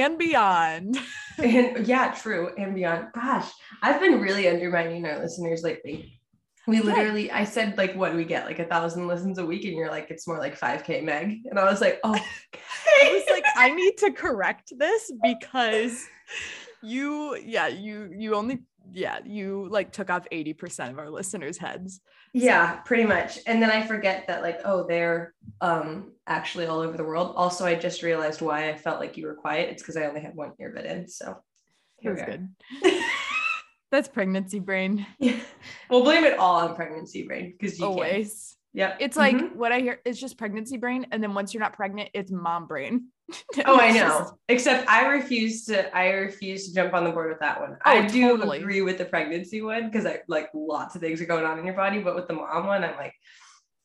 And beyond. And- yeah, true, and beyond. Gosh, I've been really undermining our listeners lately. We literally, I said, like, what do we get? Like a thousand listens a week, and you're like, it's more like 5K Meg. And I was like, oh, I was like, I need to correct this because you, yeah, you you only yeah, you like took off 80% of our listeners' heads. Yeah, pretty much. And then I forget that, like, oh, they're um actually all over the world. Also, I just realized why I felt like you were quiet. It's because I only had one earbud in. So here was we good. That's pregnancy brain. Yeah. We'll blame it all on pregnancy brain because you. Always. Yep. It's like Mhm. what I hear is just pregnancy brain. And then once you're not pregnant, it's mom brain. Oh, I know. just- Except I refuse to. I refuse to jump on the board with that one. Oh, I do totally. agree with the pregnancy one because I like lots of things are going on in your body. But with the mom one, I'm like,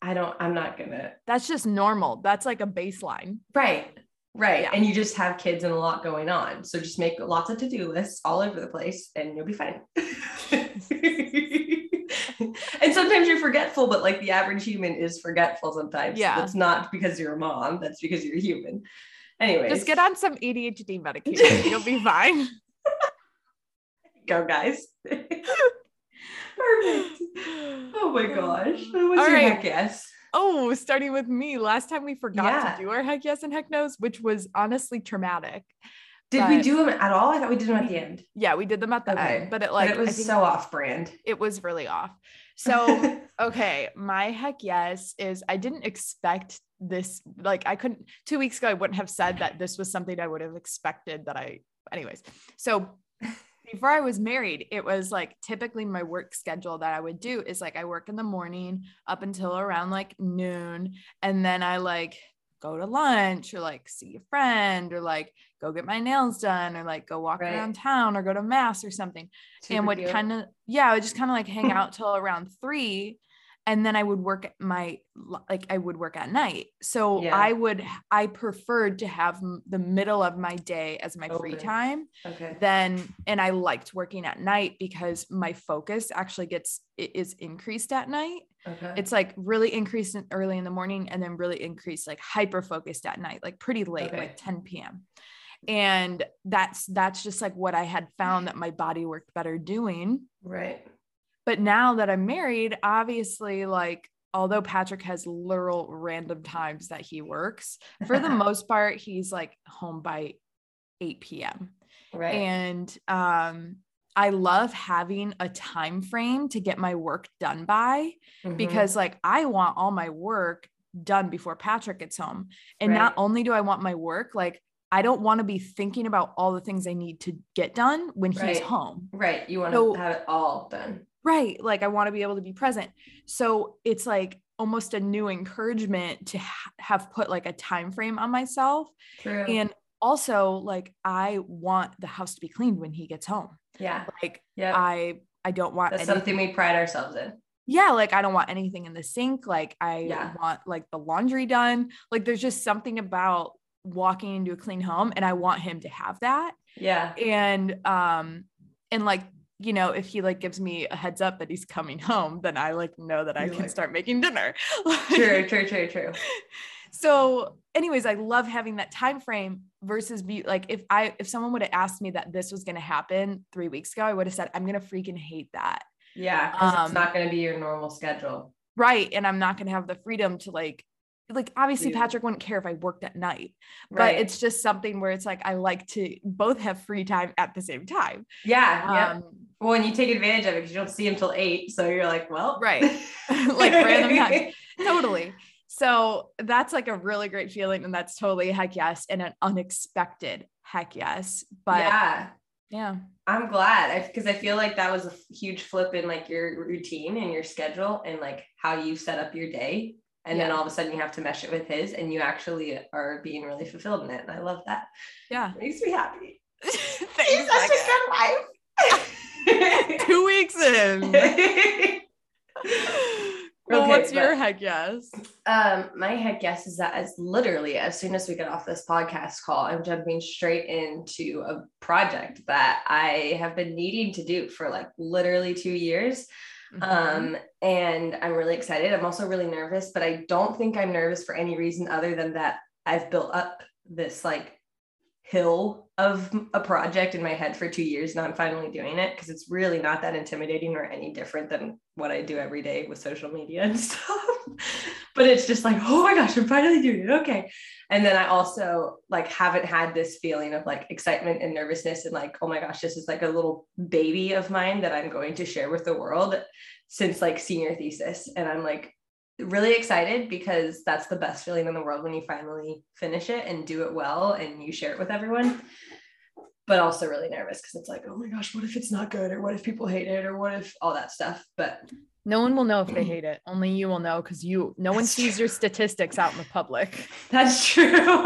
I don't. I'm not gonna. that's just normal. That's like a baseline. Right. Right. Yeah. And you just have kids and a lot going on. So just make lots of to do lists all over the place, and you'll be fine. and sometimes you're forgetful, but like the average human is forgetful sometimes. Yeah. That's not because you're a mom. That's because you're human. Anyway. Just get on some ADHD medication. You'll be fine. go, guys. Perfect. Oh my gosh. That was All your right. heck yes. Oh, starting with me. Last time we forgot Yeah. to do our heck yes and heck no's, which was honestly traumatic. Did we do them at all? I thought we did them at the end. Yeah, we did them at the Okay. end, but it But like it was so off brand. it was really off. So okay, my heck yes is I didn't expect this. Like I couldn't two weeks ago, I wouldn't have said that this was something I would have expected that I anyways. So before I was married, it was like typically my work schedule that I would do is like I work in the morning up until around like noon, and then I like go to lunch or like see a friend or like go get my nails done or like go walk Right. around town or go to mass or something Super and would kind of yeah i would just kind of like hang out till around three and then i would work at my like i would work at night so Yeah. i would i preferred to have the middle of my day as my free time Okay. then and i liked working at night because my focus actually gets it is increased at night Okay. it's like really increased in early in the morning and then really increased like hyper focused at night like pretty late Okay. like 10 p.m and that's that's just like what i had found that my body worked better doing right. but now that i'm married obviously like although patrick has literal random times that he works for the most part he's like home by 8 p.m Right. and um i love having a time frame to get my work done by Mhm. because like I want all my work done before Patrick gets home. And Right. not only do I want my work, like I don't want to be thinking about all the things I need to get done when he's Right. home. right. You want to So- have it all done. Right. Like I want to be able to be present. So it's like almost a new encouragement to ha- have put like a time frame on myself True. and also like I want the house to be cleaned when he gets home. Yeah. Like Yeah. I I don't want That's anything- something we pride ourselves in. yeah like i don't want anything in the sink like i Yeah. want like the laundry done like there's just something about walking into a clean home and i want him to have that Yeah. and um and like you know if he like gives me a heads up that he's coming home then i like know that i You're can like- start making dinner True. True. True. True. so anyways i love having that time frame versus be like if i if someone would have asked me that this was going to happen three weeks ago i would have said i'm going to freaking hate that Yeah. Because Um, it's not going to be your normal schedule. right and i'm not going to have the freedom to like like obviously Yeah. patrick wouldn't care if i worked at night but Right. it's just something where it's like i like to both have free time at the same time yeah. Yeah. um well, and you take advantage of it because you don't see him till eight. So you're like, well, Right. Like random times. totally so that's like a really great feeling and that's totally heck yes and an unexpected heck yes but yeah. Yeah. I'm glad because I, feel like that was a huge flip in like your routine and your schedule and like how you set up your day. And then all of a sudden you have to mesh it with his and you actually are being really fulfilled in it. And I love that. Yeah. It makes me happy. Thanks, such a good life. Two weeks in. well, Okay, what's your but- heck yes? Um, my heck yes is that as literally as soon as we get off this podcast call, I'm jumping straight into a project that I have been needing to do for like literally two years. Mm-hmm. Um, and I'm really excited. I'm also really nervous, but I don't think I'm nervous for any reason other than that I've built up this like hill of a project in my head for two years. Now I'm finally doing it because it's really not that intimidating or any different than what I do every day with social media and stuff. but it's just like, oh my gosh, I'm finally doing it. Okay. And then I also like haven't had this feeling of like excitement and nervousness and like, oh my gosh, this is like a little baby of mine that I'm going to share with the world since like senior thesis. And I'm like really excited because that's the best feeling in the world when you finally finish it and do it well and you share it with everyone. But also really nervous because it's like, oh my gosh, what if it's not good? Or what if people hate it? Or what if all that stuff? But No one will know if they hate it. Only you will know because you no one sees your statistics out in the public. that's true.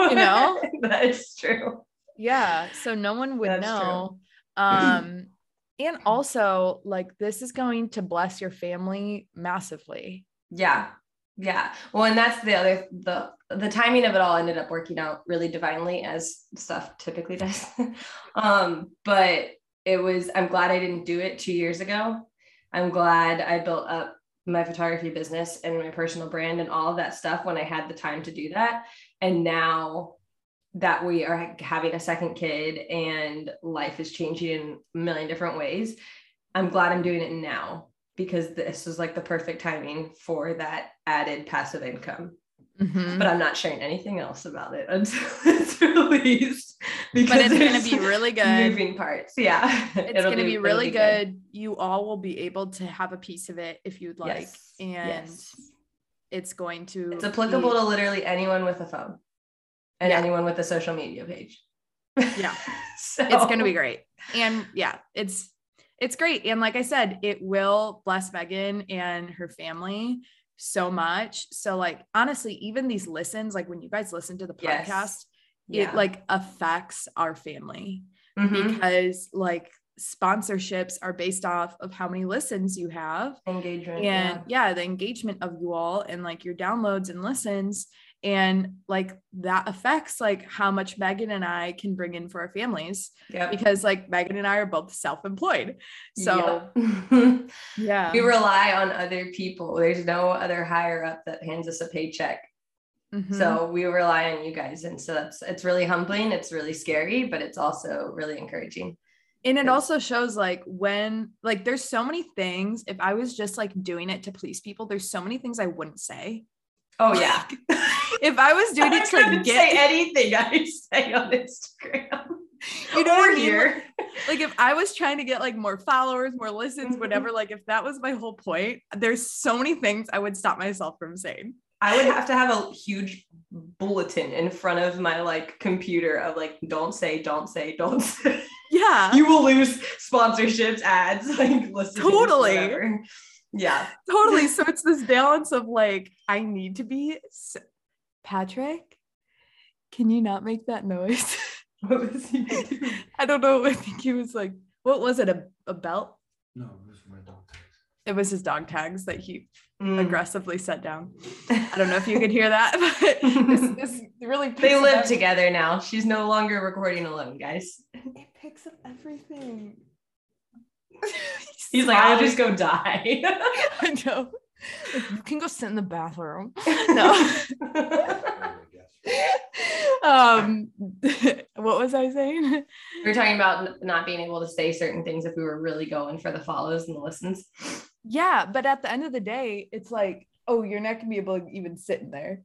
You know? that is true. Yeah. So no one would That's true. know. Um and also like this is going to bless your family massively. Yeah. Yeah. Well, and that's the other the the timing of it all ended up working out really divinely as stuff typically does. um, but it was I'm glad I didn't do it 2 years ago. I'm glad I built up my photography business and my personal brand and all of that stuff when I had the time to do that. And now that we are having a second kid and life is changing in a million different ways, I'm glad I'm doing it now because this was like the perfect timing for that added passive income. Mhm. But I'm not sharing anything else about it until it's released. But it's gonna be really good. Moving parts. Yeah. It's gonna be, it'll really good. You all will be able to have a piece of it if you'd like. Yes. And Yes. it's going to It's applicable be- to literally anyone with a phone and Yeah. anyone with a social media page. Yeah. so, it's going to be great. And yeah, it's it's great. And like I said, it will bless Megan and her family so much. So like honestly, even these listens, like when you guys listen to the Yes. podcast, Yeah. it like affects our family Mhm. because like sponsorships are based off of how many listens you have engagement. and yeah. the engagement of you all and like your downloads and listens and like that affects like how much Megan and I can bring in for our families yeah. Yep. because like Megan and I are both self-employed. So Yeah. yeah. we rely on other people. There's no other higher up that hands us a paycheck. Mhm. So we rely on you guys. And so that's it's really humbling. It's really scary, but it's also really encouraging. and it also shows like when like there's so many things if I was just like doing it to please people, there's so many things I wouldn't say. Oh yeah. If I was doing I it to like get say anything I say on Instagram. You know what Or I mean? here. like if I was trying to get like more followers, more listens, Mhm. whatever, like if that was my whole point, there's so many things I would stop myself from saying. I would have to have a huge bulletin in front of my like computer of like don't say, don't say, don't say. Yeah. you will lose sponsorships, ads, like listen. Totally. Yeah. totally. So it's this balance of like, I need to be Patrick. Can you not make that noise? What was he doing? I don't know. I think he was like, what was it? A, a belt? No, it was my dog tags. It was his dog tags that he Mm. aggressively set down. I don't know if you could hear that, but this, this really They picks up live every- together now. She's no longer recording alone, guys. It picks up everything. He's like, I'll just go die. I know. You can go sit in the bathroom. No. Um, what was I saying? we were talking about not being able to say certain things if we were really going for the follows and the listens. Yeah, but at the end of the day, it's like, oh, you're not gonna be able to even sit in there.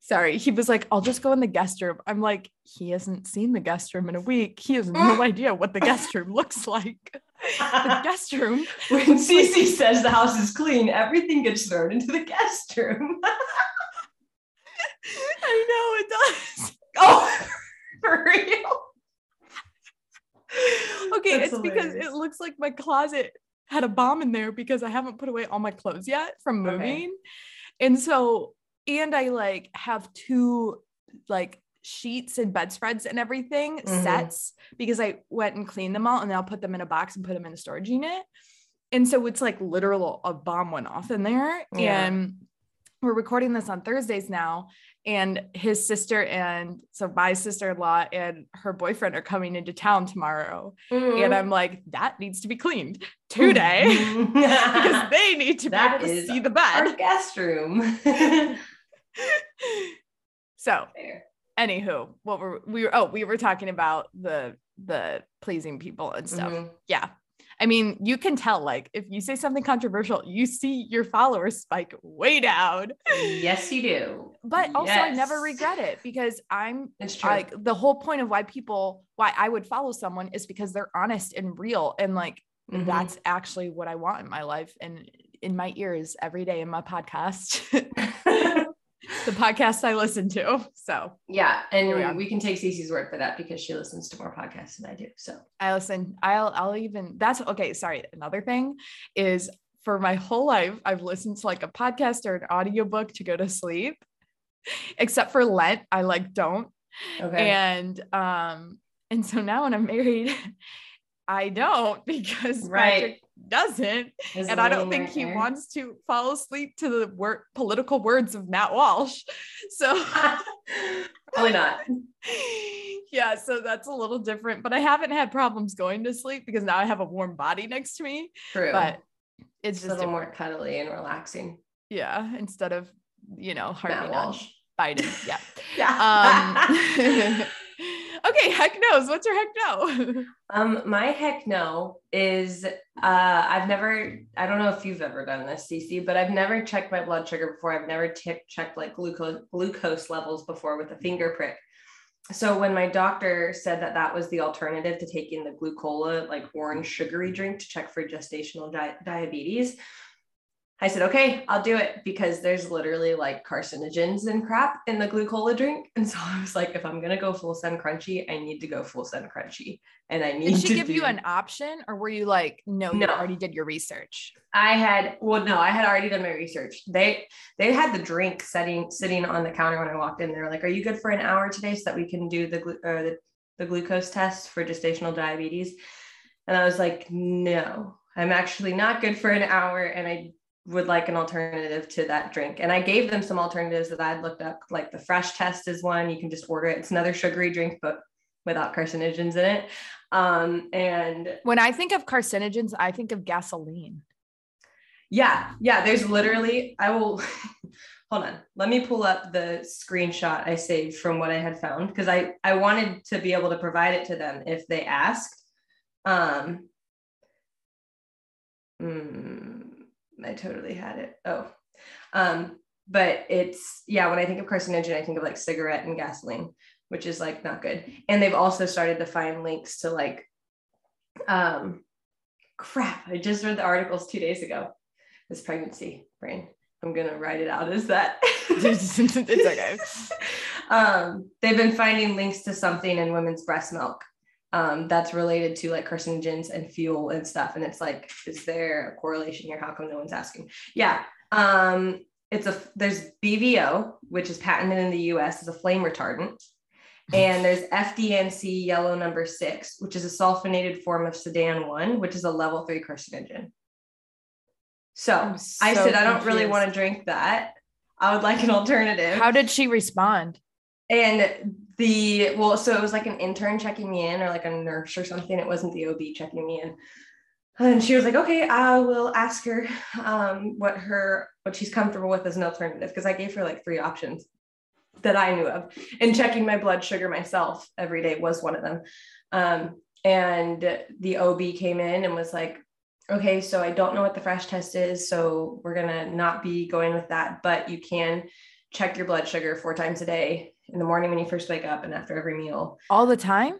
Sorry, he was like, I'll just go in the guest room. I'm like, he hasn't seen the guest room in a week. He has no idea what the guest room looks like. The guest room. when Cece says the house is clean, everything gets thrown into the guest room. I know it does. oh, for real. Okay, That's it's because it looks like my closet had a bomb in there because I haven't put away all my clothes yet from Okay. moving. And so, and I like have two like sheets and bedspreads and everything Mhm. sets because I went and cleaned them all and then I'll put them in a box and put them in a storage unit. And so it's like literal a bomb went off in there. Yeah. And we're recording this on Thursdays now. And his sister and so my sister-in-law and her boyfriend are coming into town tomorrow. Mm-hmm. And I'm like, that needs to be cleaned today because they need to be That able to see the bed. our guest room. so Fair. Anywho, what were we were oh, we were talking about the the pleasing people and stuff. Mhm. Yeah. I mean, you can tell like if you say something controversial, you see your followers spike way down. Yes, you do. But also I never regret it because I'm It's true. like the whole point of why people why I would follow someone is because they're honest and real and like Mhm. that's actually what I want in my life and in my ears every day in my podcast. the podcast I listen to. So yeah, and we can take Cece's word for that because she listens to more podcasts than I do. So I listen, I'll I'll even that's okay. Sorry. Another thing is for my whole life, I've listened to like a podcast or an audiobook to go to sleep. Except for Lent, I like don't. okay. And um, and so now when I'm married, I don't because Right. Patrick doesn't. And I don't think he nightmare. wants to fall asleep to the word political words of Matt Walsh. So Probably not. yeah, so that's a little different. But I haven't had problems going to sleep because now I have a warm body next to me. True. But it's it's a little different. more cuddly and relaxing. yeah, instead of you know Matt harping on Walsh. Biden. Yeah. Yeah. Um okay, heck knows. What's your heck no? Um, my heck no is uh I've never I don't know if you've ever done this, Cece, but I've never checked my blood sugar before. I've never t- checked like glucose glucose levels before with a finger prick. So when my doctor said that that was the alternative to taking the glucola, like orange sugary drink to check for gestational di- diabetes, I said, okay, I'll do it because there's literally like carcinogens and crap in the glucola drink. And so I was like, if I'm gonna go full send crunchy, I need to go full send crunchy. And I need Did she to give you an option or were you like, no, you No. already did your research? I had well, no, I had already done my research. They they had the drink setting sitting on the counter when I walked in. They were like, "Are you good for an hour today so that we can do the glu- or the, the glucose test for gestational diabetes?" And I was like, "No, I'm actually not good for an hour, and I would like an alternative to that drink." And I gave them some alternatives that I'd looked up, like the Fresh Test is one. You can just order it. It's another sugary drink, but without carcinogens in it. Um, and When I think of carcinogens, I think of gasoline. Yeah, yeah, there's literally, I will hold on. Let me pull up the screenshot I saved from what I had found because I I wanted to be able to provide it to them if they asked. Um mm, I totally had it. Oh. Um but it's yeah, when I think of carcinogen, I think of like cigarette and gasoline, which is like not good. And they've also started to find links to like um crap, I just read the articles 2 days ago this pregnancy brain. I'm gonna write it out as that. it's okay. um, they've been finding links to something in women's breast milk um, that's related to like carcinogens and fuel and stuff. And it's like, is there a correlation here? How come no one's asking? Yeah. Um, it's a there's BVO, which is patented in the US as a flame retardant. And there's FD&C yellow number six, which is a sulfonated form of Sudan 1, which is a level three carcinogen. So I'm I so said, I don't really want to drink that. I would like an alternative. How did she respond? and the, well, so it was like an intern checking me in or like a nurse or something. It wasn't the OB checking me in. And she was like, okay, I will ask her um, what her, what she's comfortable with as an alternative. Because I gave her like three options that I knew of. And checking my blood sugar myself every day was one of them. Um, and the OB came in and was like, okay, so I don't know what the fresh test is. So we're going to not be going with that, but you can check your blood sugar four times a day in the morning when you first wake up and after every meal All the time?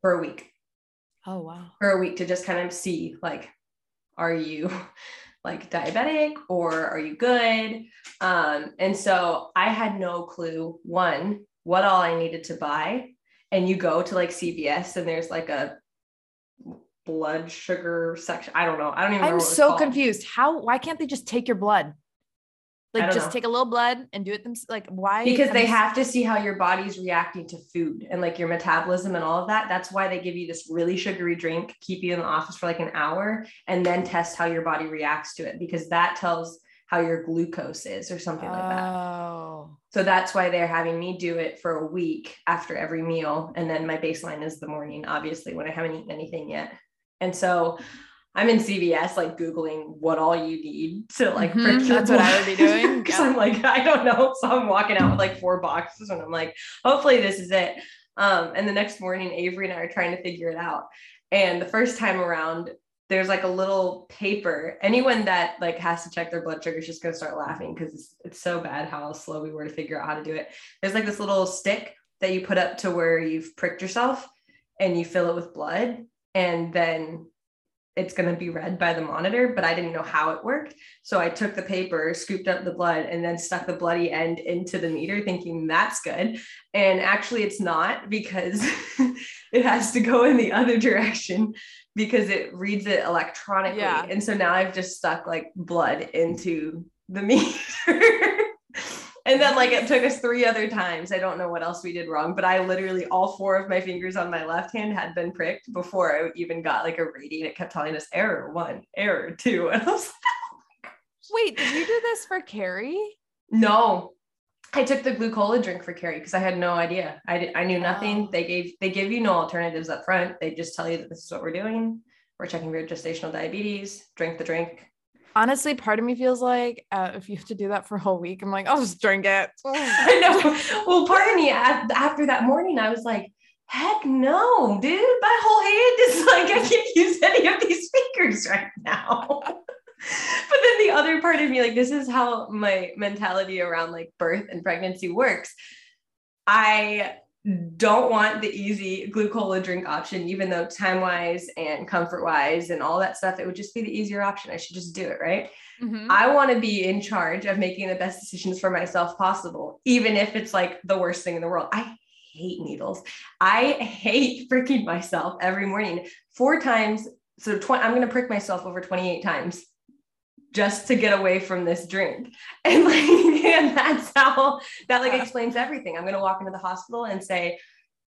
for a week Oh wow. for a week to just kind of see like are you like diabetic or are you good um and so i had no clue one what all i needed to buy and you go to like cvs and there's like a blood sugar section. I don't know. I don't even know. I'm so called. confused. How? Why can't they just take your blood? Like just know. take a little blood and do it them. Like why? because they have to see how your body's reacting to food and like your metabolism and all of that. That's why they give you this really sugary drink, keep you in the office for like an hour, and then test how your body reacts to it because that tells how your glucose is or something like that. Oh. So that's why they're having me do it for a week after every meal. And then my baseline is the morning, obviously, when I haven't eaten anything yet. And so I'm in CVS, like Googling what all you need to like Mhm, prick that's what I would be doing, Because yeah. I'm like, I don't know. So I'm walking out with like four boxes and I'm like, hopefully this is it. Um, and the next morning, Avery and I are trying to figure it out. And the first time around, there's like a little paper. Anyone that like has to check their blood sugar is just gonna start laughing because it's, it's so bad how slow we were to figure out how to do it. There's like this little stick that you put up to where you've pricked yourself and you fill it with blood and then it's going to be read by the monitor but i didn't know how it worked. So i took the paper scooped up the blood and then stuck the bloody end into the meter thinking that's good. And actually it's not because it has to go in the other direction because it reads it electronically. Yeah. and so now i've just stuck like blood into the meter and then like it took us three other times. I don't know what else we did wrong, but I literally all four of my fingers on my left hand had been pricked before I even got like a reading. It kept telling us error one, error two. And I was like, oh Wait, did you do this for Carrie? no. I took the glucola drink for Carrie because I had no idea. I, did, I knew oh. nothing. Oh. They gave they give you no alternatives up front. They just tell you that this is what we're doing. We're checking for gestational diabetes. Drink the drink. Honestly, part of me feels like uh, if you have to do that for a whole week, I'm like, I'll just drink it. I know. Well, part of me after that morning, I was like, heck no, dude. My whole hand is like, I can't use any of these speakers right now. but then the other part of me, like, this is how my mentality around like birth and pregnancy works. I don't want the easy glucola drink option, even though time wise and comfort wise and all that stuff, it would just be the easier option. I should just do it, right? Mhm. I want to be in charge of making the best decisions for myself possible, even if it's like the worst thing in the world. I hate needles. I hate pricking myself every morning four times. So 20, I'm going to prick myself over 28 times just to get away from this drink. And like, and that's how that like explains everything. I'm going to walk into the hospital and say,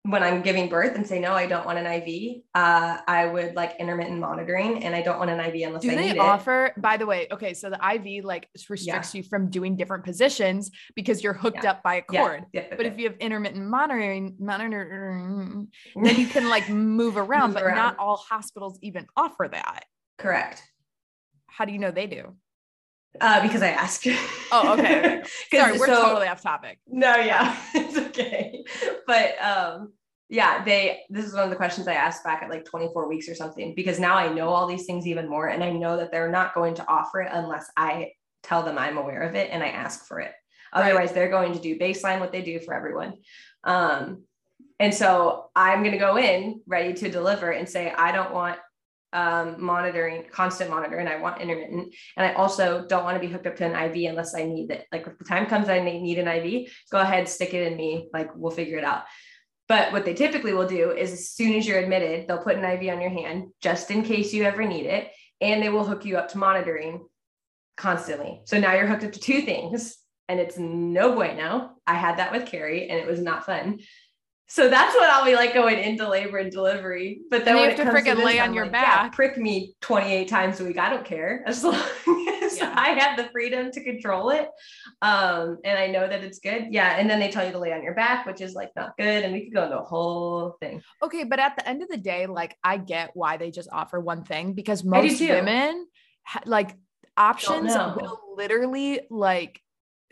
when I'm giving birth and say, no, I don't want an IV, uh, I would like intermittent monitoring and I don't want an IV unless Do I they need it. offer, by the way, okay, so the IV like restricts you from doing different positions because you're hooked Yeah. up by a cord. yep, But if you have intermittent monitoring, monitoring, then you can like move around, Move but around. not all hospitals even offer that. Correct. How do you know they do? Uh, because I asked. Oh, okay, Sorry, we're so- totally off topic. No, yeah, it's okay. But um, yeah, they. This is one of the questions I asked back at like 24 weeks or something because now I know all these things even more, and I know that they're not going to offer it unless I tell them I'm aware of it and I ask for it. Right. Otherwise, they're going to do baseline what they do for everyone. Um, and so I'm going to go in ready to deliver and say I don't want um, monitoring, constant monitoring. I want intermittent. And I also don't want to be hooked up to an IV unless I need it. Like if the time comes I need need an IV, go ahead, stick it in me. Like we'll figure it out. But what they typically will do is as soon as you're admitted, they'll put an IV on your hand just in case you ever need it. And they will hook you up to monitoring constantly. So now you're hooked up to two things and it's no bueno. I had that with Carrie and it was not fun. So that's what I'll be like going into labor and delivery. But then you when have it to freaking this, lay on I'm your like, yeah, back. prick me 28 times a week. I don't care as long as Yeah. I have the freedom to control it. Um, and I know that it's good. Yeah. And then they tell you to lay on your back, which is like not good. And we could go into a whole thing. Okay, but at the end of the day, like I get why they just offer one thing because most women like options will literally like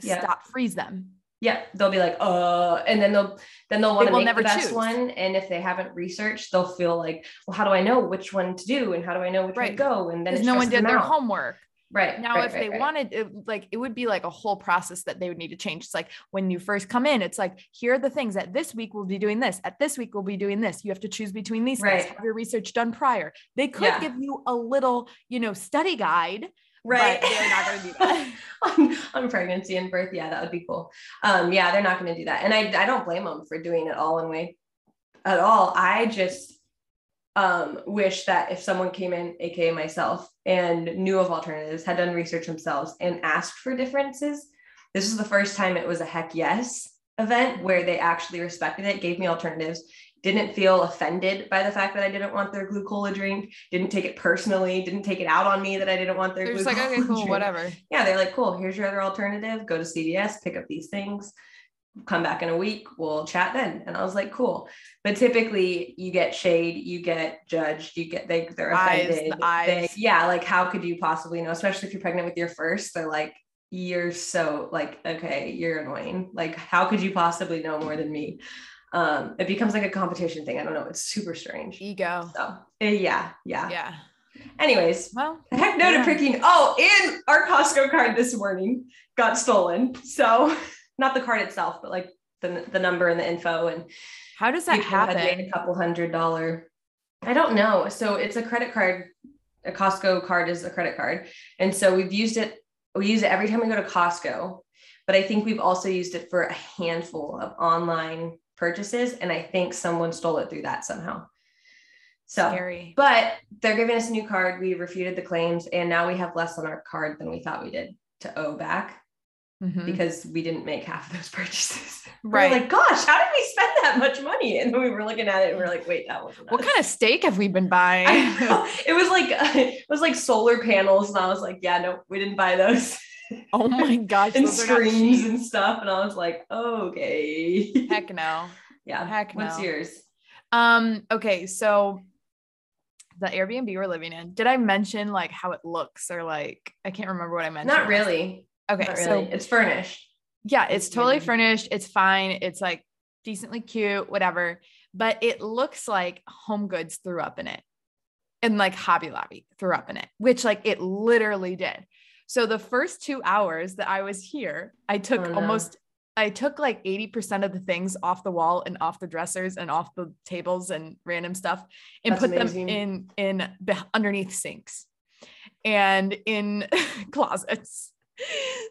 Yeah. stop freeze them. Yeah, they'll be like, uh, and then they'll then they'll want to make never the best choose. one. And if they haven't researched, they'll feel like, well, how do I know which one to do, and how do I know which one Right. to go? And then no one did their out. homework. Right Now, right, if right, they right. wanted, it, like, it would be like a whole process that they would need to change. It's like when you first come in, it's like, here are the things that this week we'll be doing this. At this week, we'll be doing this. You have to choose between these Right. things. Have your research done prior. They could Yeah. give you a little, you know, study guide, right, but they're not going to do that. on, on pregnancy and birth, yeah, that would be cool. Um, yeah, they're not going to do that, and I I don't blame them for doing it all in way at all. I just um, wish that if someone came in, aka myself, and knew of alternatives, had done research themselves, and asked for differences, this was the first time it was a heck yes event where they actually respected it, gave me alternatives, didn't feel offended by the fact that I didn't want their glucola drink, didn't take it personally, didn't take it out on me that I didn't want their They're just like, okay, cool, drink. whatever. Yeah, they're like, cool, here's your other alternative. Go to CVS, pick up these things, come back in a week, we'll chat then. And I was like, cool. But typically you get shade, you get judged, you get they they're Eyes, the offended. They- eyes. yeah, like how could you possibly know, especially if you're pregnant with your first, they're like, you're so like, okay, you're annoying. Like, how could you possibly know more than me? Um, it becomes like a competition thing. I don't know. It's super strange. Ego. So eh, yeah, yeah. Yeah. Anyways, Well, Heck no Yeah. to pricking. Oh, and our Costco card this morning got stolen. So not the card itself, but like the, the number and the info and how does that people had made happen? a couple hundred dollar. I don't know. So it's a credit card. A Costco card is a credit card. And so we've used it. We use it every time we go to Costco, but I think we've also used it for a handful of online purchases. And I think someone stole it through that somehow. So Scary. but they're giving us a new card. We refuted the claims, and now we have less on our card than we thought we did to owe back Mhm. because we didn't make half of those purchases. We were Right. like, gosh, how did we spend that much money? And then we were looking at it and we are like, wait, that wasn't what us. kind of steak have we been buying? It was like it was like solar panels, and I was like, yeah, no, we didn't buy those. Oh my gosh. and those are not screens cheap. and stuff. And I was like, okay. Heck no. yeah. heck no. What's yours? Um, okay, so the Airbnb we're living in, did I mention like how it looks or like I can't remember what I mentioned. Not really. Okay, Not so it's furnished. yeah, it's totally furnished. It's fine. It's like decently cute, whatever. But it looks like Home Goods threw up in it. And like Hobby Lobby threw up in it, which like it literally did. So the first two hours that I was here, I took Oh, no. almost I took like 80% of the things off the wall and off the dressers and off the tables and random stuff and That's put amazing. them in in underneath sinks and in closets.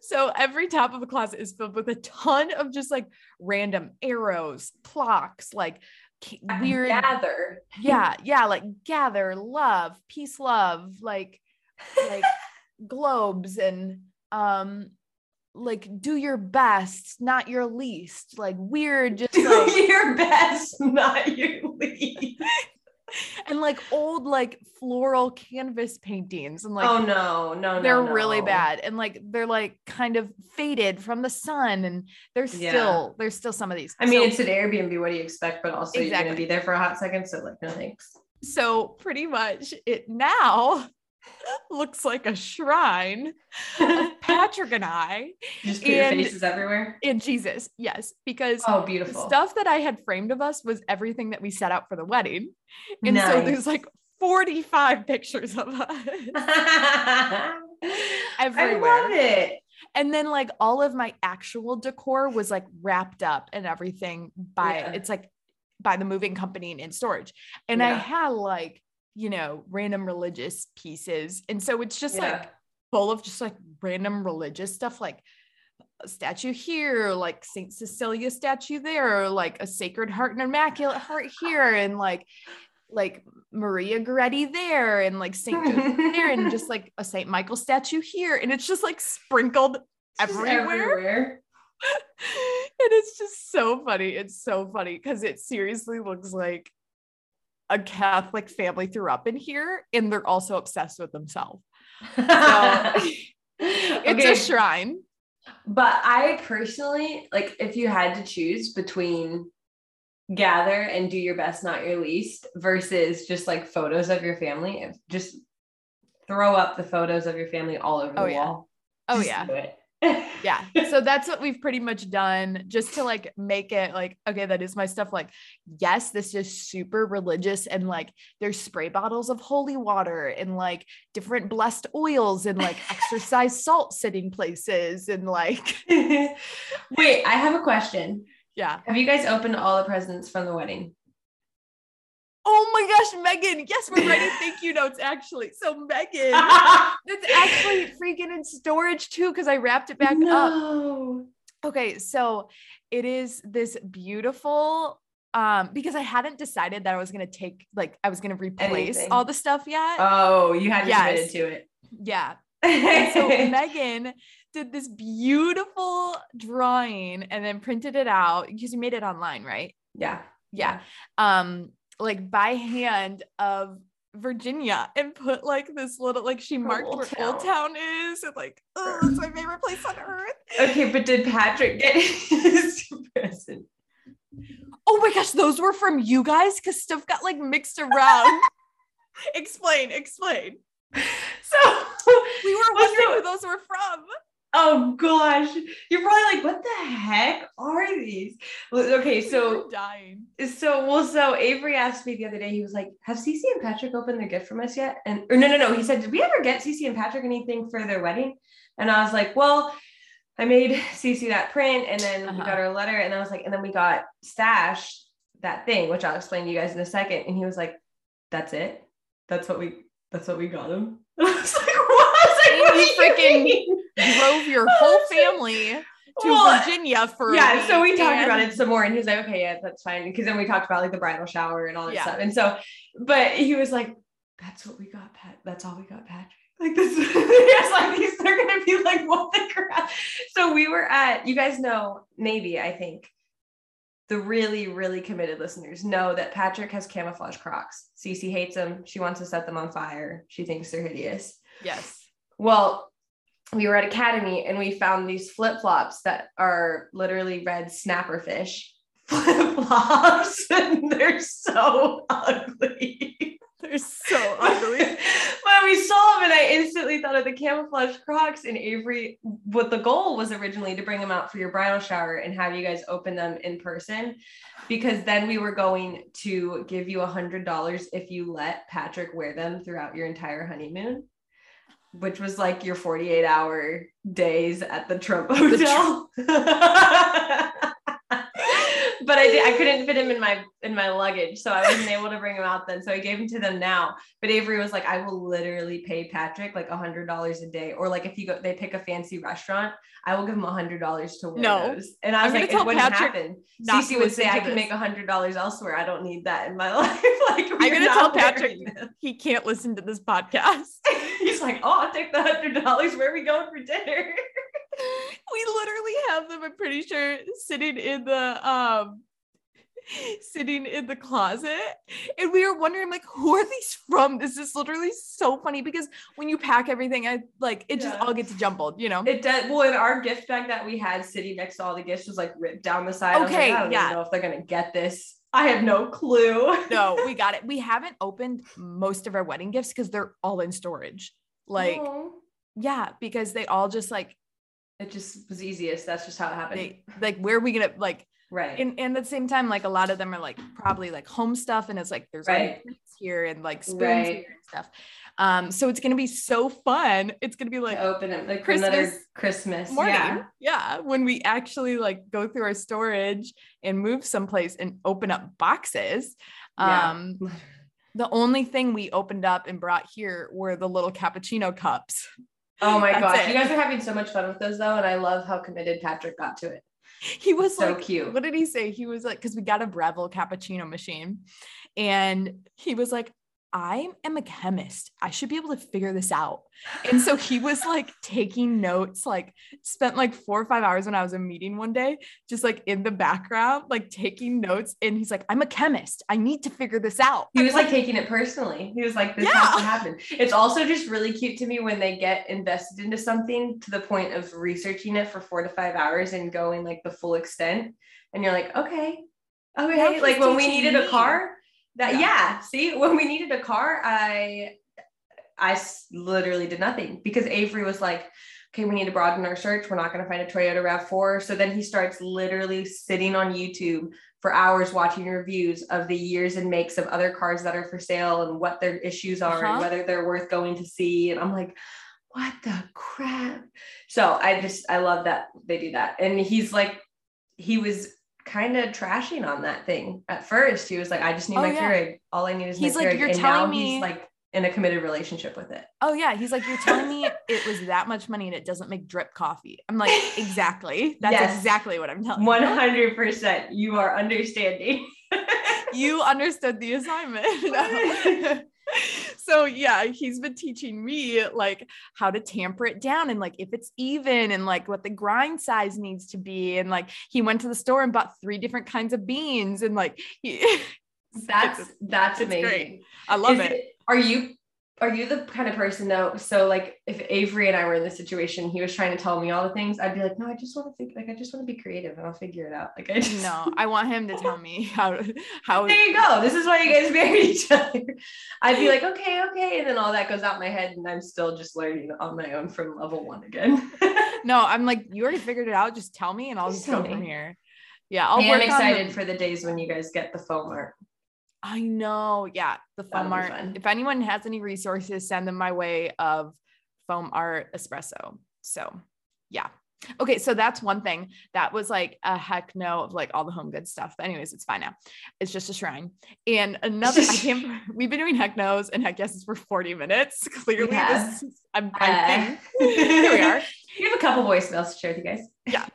So every top of a closet is filled with a ton of just like random arrows, clocks, like ki- uh, weird gather. yeah yeah like gather love peace love like like globes and um like do your best not your least like weird just Do like your best, not your least. and like old like floral canvas paintings and like oh no, no, no. they're really no. bad and like they're like kind of faded from the sun and there's Yeah. still there's still some of these I mean, So- it's an Airbnb. What do you expect? But also, you're gonna be there for a hot second. So, like, no thanks. so pretty much it now looks like a shrine Patrick and I Just put your faces everywhere. and Jesus. Yes, because Oh, beautiful. stuff that I had framed of us was everything that we set out for the wedding. And so there's like 45 pictures of us. everywhere. I love it. And then like all of my actual decor was like wrapped up and everything by Yeah. it's like by the moving company and in storage. And I had like, you know, random religious pieces. And so it's just like full of just like random religious stuff like a statue here like saint cecilia statue there like a sacred heart and immaculate heart here and like like maria goretti there and like saint there and just like a saint michael statue here and it's just like sprinkled Just everywhere. everywhere. and it's just so funny it's so funny because it seriously looks like a catholic family threw up in here and they're also obsessed with themselves it's Okay, a shrine But I personally, like, if you had to choose between gather and do your best, not your least, versus just like photos of your family, just throw up the photos of your family all over Oh, the yeah. wall. oh Just yeah. Yeah so that's what we've pretty much done just to like make it like okay that is my stuff like yes this is super religious and like there's spray bottles of holy water and like different blessed oils and like exorcised salt sitting places and like Wait, I have a question. yeah Have you guys opened all the presents from the wedding? Oh my gosh megan yes we're writing thank you notes actually so megan that's actually freaking in storage too because i wrapped it back up no. Okay, so it is this beautiful um because I hadn't decided that I was gonna take like I was gonna replace Anything. all the stuff yet. Oh, you hadn't Yes. committed to it. yeah. So Megan did this beautiful drawing and then printed it out because you made it online, right? yeah. Yeah. Um, like by hand of Virginia and put like this little like she marked Old where Old Town is and like oh it's my favorite place on earth. Okay, but did Patrick get his present? Oh my gosh, those were from you guys because stuff got like mixed around. explain, explain. So We were wondering so- who those were from. Oh gosh, you're probably like, what the heck are these? Okay, We so dying. so well, so Avery asked me the other day. He was like, "Have Cece and Patrick opened their gift from us yet?" And or no, no, no. He said, "Did we ever get Cece and Patrick anything for their wedding?" And I was like, "Well, I made Cece that print, and then we Uh-huh. got her a letter, and I was like, and then we got Stash that thing, which I'll explain to you guys in a second. And he was like, "That's it? That's what we? That's what we got him?" I was like, "What?" I was like, "What do you freaking mean?" Drove your whole family to Well, Virginia for yeah so we talked and- about it some more and he's like okay yeah that's fine because then we talked about like the bridal shower and all that Yeah. stuff and so but he was like that's what we got pat that's all we got patrick. Like this was like these they're gonna be like what the crap? So we were at you guys know maybe i think the really really committed listeners know that patrick has camouflage crocs. Cece hates them she wants to set them on fire. She thinks they're hideous. Yes. well, we were at Academy and we found these flip flops that are literally red snapper fish flip flops, and they're so ugly. They're so ugly. but we saw them and I instantly thought of the camouflage Crocs and Avery. What the goal was originally to bring them out for your bridal shower and have you guys open them in person, because then we were going to give you a hundred dollars if you let Patrick wear them throughout your entire honeymoon, which was like your 48 hour days at the Trump hotel. but I did, I couldn't fit him in my in my luggage, so I wasn't able to bring him out then. So I gave him to them now. But Avery was like, I will literally pay Patrick like a hundred dollars a day, or like if you go, they pick a fancy restaurant, I will give him a hundred dollars to wear No. those. And I was I'm like, it wouldn't Patrick happen. Cece would say, I can this. make a hundred dollars elsewhere. I don't need that in my life. like I'm gonna tell Patrick them. he can't listen to this podcast. He's like, oh, I'll take the hundred dollars. Where are we going for dinner? we literally have them, I'm pretty sure, sitting in the um sitting in the closet. And we were wondering, like, who are these from? This is literally so funny because when you pack everything, I like it just Yeah. all gets jumbled, you know? It does. Well, in our gift bag that we had sitting next to all the gifts was like ripped down the side. I was like, Okay, I don't yeah. know if they're gonna get this. I have no clue. no, we got it. We haven't opened most of our wedding gifts because they're all in storage. Like, Oh. yeah, because they all just like it just was easiest. That's just how it happened. they like where are we gonna like right. and, and at the same time, like a lot of them are like probably like home stuff, and it's like there's Right. here and like spoons Right. here and stuff. Um, so it's gonna be so fun. It's gonna be like to open it like Christmas another Christmas morning, Yeah. yeah. when we actually like go through our storage and move someplace and open up boxes. Yeah. Um, the only thing we opened up and brought here were the little cappuccino cups. Oh my gosh, it. you guys are having so much fun with those though, and I love how committed Patrick got to it. He was So like, cute. what did he say? He was like, because we got a Breville cappuccino machine, and he was like, I am a chemist. I should be able to figure this out. And so he was like taking notes, like spent like four or five hours when I was in a meeting one day, just like in the background, like taking notes. And he's like, I'm a chemist. I need to figure this out. He was like taking it personally. He was like, this Yeah. has to happen. It's also just really cute to me when they get invested into something to the point of researching it for four to five hours and going like the full extent. And you're like, okay, okay. Like when we needed a car, that Yeah. yeah. see, when we needed a car, I I literally did nothing because Avery was like, okay, we need to broaden our search. We're not going to find a Toyota RAV4. So then he starts literally sitting on YouTube for hours watching reviews of the years and makes of other cars that are for sale and what their issues are Uh-huh. and whether they're worth going to see. And I'm like, what the crap? So I just, I love that they do that. And he's like, he was kind of trashing on that thing at first. He was like, I just need Oh, my yeah. Keurig. All I need is He's my like, Keurig. "You're and telling me- he's like in a committed relationship with it. Oh yeah, he's like, you're telling me it was that much money and it doesn't make drip coffee. I'm like, exactly. That's Yes. exactly what I'm telling you. hundred percent, you are understanding. You understood the assignment. so yeah, he's been teaching me like how to tamper it down and like if it's even and like what the grind size needs to be. And like he went to the store and bought three different kinds of beans and like he That's that's It's great. amazing. I love Is it. Are you are you the kind of person though? So like if Avery and I were in this situation, he was trying to tell me all the things, I'd be like, no, I just want to think like I just want to be creative and I'll figure it out. Like I just No, I want him to tell me how how there you go. This is why you guys married each other. I'd be like, okay, okay. And then all that goes out my head and I'm still just learning on my own from level one again. no, I'm like, you already figured it out. Just tell me and I'll Just just go from here. Yeah, I'll I am excited the- for the days when you guys get the foam art. I know. Yeah. The foam art. fun. If anyone has any resources, send them my way of foam art espresso. So yeah. Okay. So that's one thing that was like a heck no of like all the home good stuff. But anyways, it's fine now. It's just a shrine. And another, I can't, we've been doing heck no's and heck yeses for 40 minutes. Clearly, have. this is, I'm, Uh, I think here we are. You have a couple voicemails to share with you guys. yeah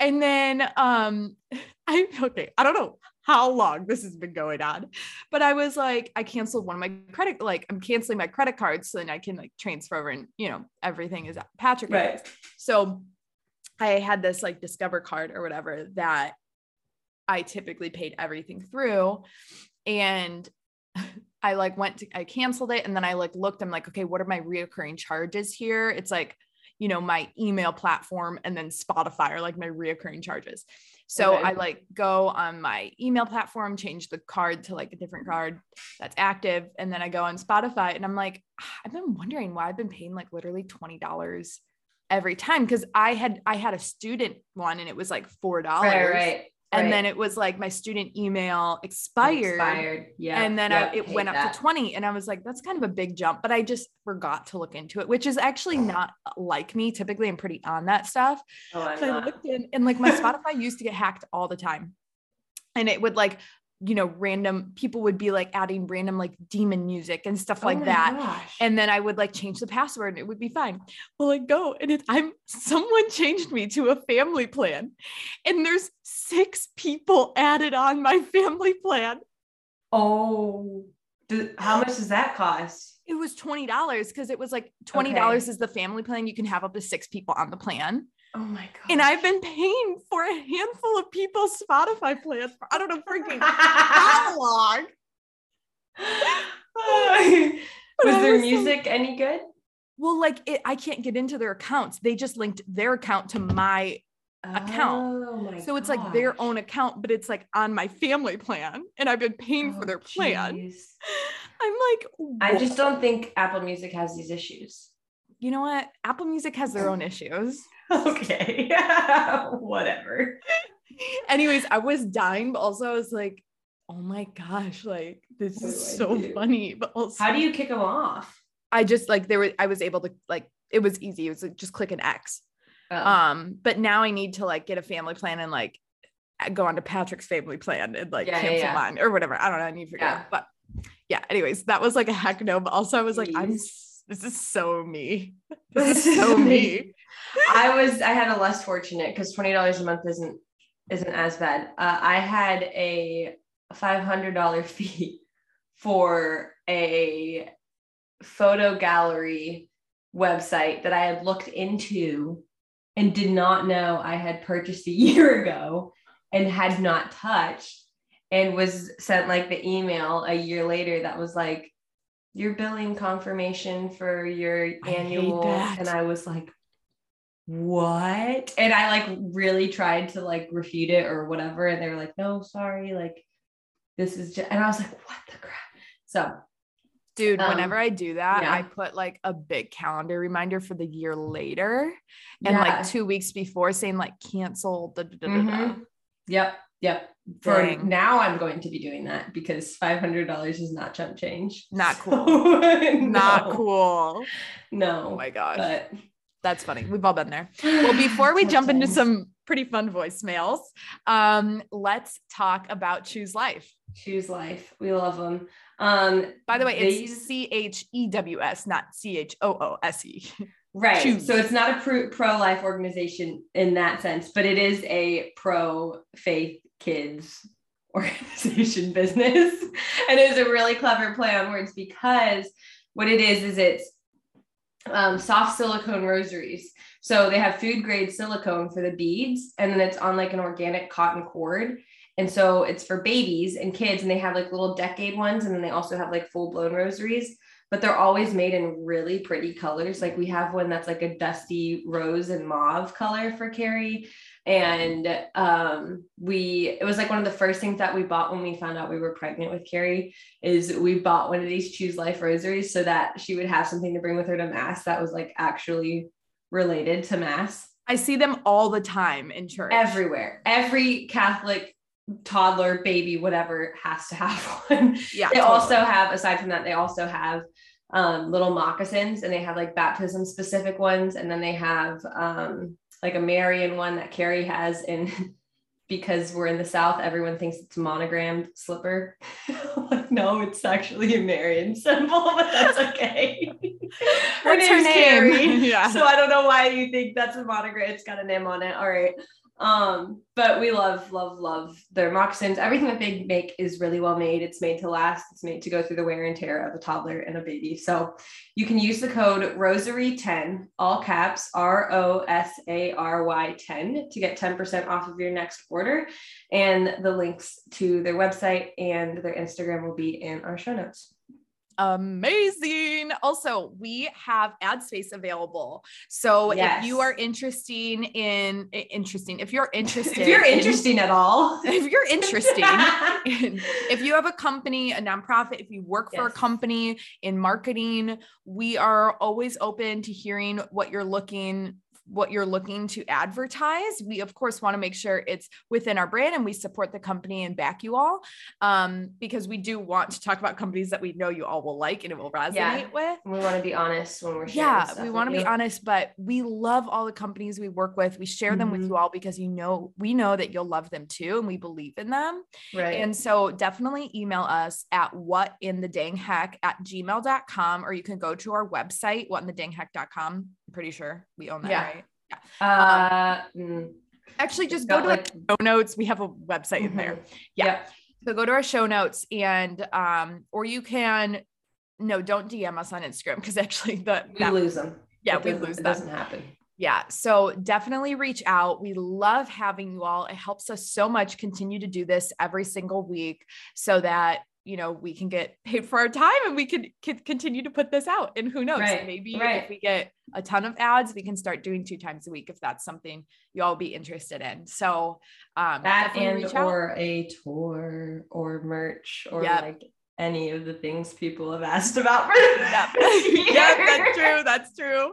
and then um i okay i don't know how long this has been going on. But i was like i canceled one of my credit like i'm canceling my credit cards so then i can like transfer over and you know everything is patrick Right. so i had this like discover card or whatever that i typically paid everything through. And i like went to i canceled it. And then i like looked i'm like okay what are my reoccurring charges here? It's like you know my email platform and then spotify are like my reoccurring charges so Okay. i like go on my email platform change the card to like a different card that's active and then i go on spotify and i'm like "Ah, i've been wondering why i've been paying like literally $20 every time because i had i had a student one and it was like four dollars Right, right. And right. then it was like my student email expired, Expired. Yeah. and then Yep, I, it hate went up that. to 20 and i was like that's kind of a big jump but i just forgot to look into it which is actually not like me typically i'm pretty on that stuff Oh, so I looked in and like my Spotify used to get hacked all the time. And it would like, you know, random people would be like adding random like demon music and stuff Oh like that. gosh. And then I would like change the password and it would be fine. Well, I go and it, I'm someone changed me to a family plan. And there's six people added on my family plan. oh, do- how much does that cost? It was $20 because it was like $20 is the family plan. You can have up to six people on the plan. Oh my god. And I've been paying for a handful of people's Spotify plans for I don't know freaking how long. was their was music any good? Well, like it, I can't get into their accounts. They just linked their account to my, Account. Oh my so it's like their own account, but it's like on my family plan, and I've been paying for Oh, their plan. jeez. I'm like, I just don't think Apple Music has these issues. you know what? Apple Music has their own issues. Okay. Whatever. Anyways, I was dying, but also I was like, oh my gosh, like this What is so do? funny. But also, How do you kick them off? I just like there were I was able to like it was easy. It was like just click an X. Oh. Um, but now I need to like get a family plan and like go on to Patrick's family plan and like Yeah, yeah, cancel yeah. mine or whatever. I don't know. I need to figure Yeah. out. But yeah, anyways, that was like a heck no. But also I was like, I'm Jeez. This is so me. This is so me. me. I was I had a less fortunate because twenty dollars a month isn't isn't as bad. Uh, I had a five hundred dollar fee for a photo gallery website that I had looked into and did not know I had purchased a year ago and had not touched and was sent like the email a year later that was like your billing confirmation for your I annual and I was like what and I like really tried to like refute it or whatever and they were like no sorry like this is just and I was like what the crap so Dude, Um, whenever I do that, yeah. I put like a big calendar reminder for the year later and yeah. like two weeks before saying like cancel. Da, da, da, da, da. Mhm. Yep. Yep. For Dang. now, I'm going to be doing that because five hundred dollars is not chump change. Not So, Not cool. no. Oh my gosh. but That's funny. We've all been there. Well, before we jump into some pretty fun voicemails. Um, let's talk about Chews Life. Chews life. We love them. Um, By the way, They it's C H E W S, not C H O O S E. right. Choose. So it's not a pro, pro-life organization in that sense, but it is a pro-faith kids organization business. and it was a really clever play on words because what it is is it's um, soft silicone rosaries. So they have food grade silicone for the beads, and then it's on like an organic cotton cord. And so it's for babies and kids, and they have like little decade ones, and then they also have like full blown rosaries, but they're always made in really pretty colors. Like we have one that's like a dusty rose and mauve color for Carrie. And um, we, it was like one of the first things that we bought when we found out we were pregnant with Carrie is we bought one of these Chews Life rosaries so that she would have something to bring with her to mass that was like actually related to mass I see them all the time in church. everywhere. Every Catholic toddler, baby, whatever has to have one. yeah. they totally. also have, aside from that, they also have um, little moccasins and they have like baptism specific ones. And then they have um, like a Marian one that Carrie has. And because we're in the South, everyone thinks it's a monogrammed slipper. like, no, it's actually a Marian symbol, but that's okay. Her name's name? Carrie. Yeah. So I don't know why you think that's a monogram. It's got a name on it. All right. Um, but we love, love, love their moccasins. Everything that they make is really well made. It's made to last. It's made to go through the wear and tear of a toddler and a baby. So you can use the code Rosary10, all caps R O S A R Y 10 to get 10% off of your next order. And the links to their website and their Instagram will be in our show notes. Amazing. Also, we have ad space available. So if you are interested in interesting, if you're interested, If you're in- interesting at all, if you're interesting, in- if you have a company, a nonprofit, if you work for a company in marketing, we are always open to hearing what you're looking what you're looking to advertise. We of course want to make sure it's within our brand and we support the company and back you all um, because we do want to talk about companies that we know you all will like and it will resonate Yeah. with. we want to be honest when we're sharing Yeah, we want to be you. honest, but we love all the companies we work with. We share them with Mhm. you all because you know we know that you'll love them too, and we believe in them. right And so definitely email us at what in the dang heck at gmail.com or you can go to our website, what in the dang heck.com. I'm pretty sure we own that, Yeah. right? uh mm, Actually, just go to like- our show notes. We have a website in there. mhm. Yeah. Yep. So go to our show notes and um, or you can no, don't DM us on Instagram because actually the we that, lose them yeah, It we lose it them. doesn't happen Yeah. So definitely reach out. We love having you all. It helps us so much continue to do this every single week so that, you know, we can get paid for our time and we can, can continue to put this out. And who knows, Right, maybe right. if we get a ton of ads, we can start doing two times a week if that's something you all be interested in. So um, that and reach out. or a tour or merch or Yep. like any of the things people have asked about for Yep. yep, that's true. That's true.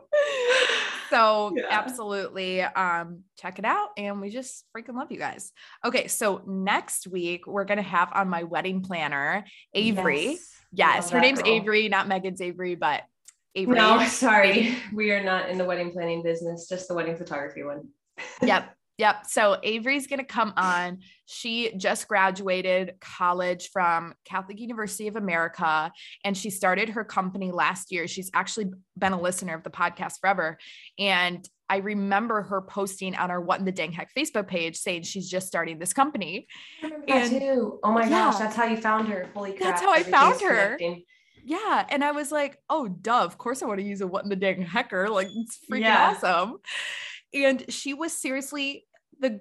So Yeah. absolutely um check it out and we just freaking love you guys. Okay, so next week we're going to have on my wedding planner Avery. Yes. Yes, her name's girl. Avery, not Megan's Avery, but Avery. no sorry we are not in the wedding planning business just the wedding photography one yep. Yep. So Avery's going to come on. She just graduated college from Catholic University of America and she started her company last year. She's actually been a listener of the podcast forever. And I remember her posting on our What in the Dang Heck Facebook page saying she's just starting this company. I And- too. Oh my yeah. gosh, that's how you found her. Holy crap. That's how I found her. connecting. Yeah. And I was like, oh, duh, of course I want to use a What in the Dang Hecker. Like, it's freaking Yeah. awesome. And she was seriously the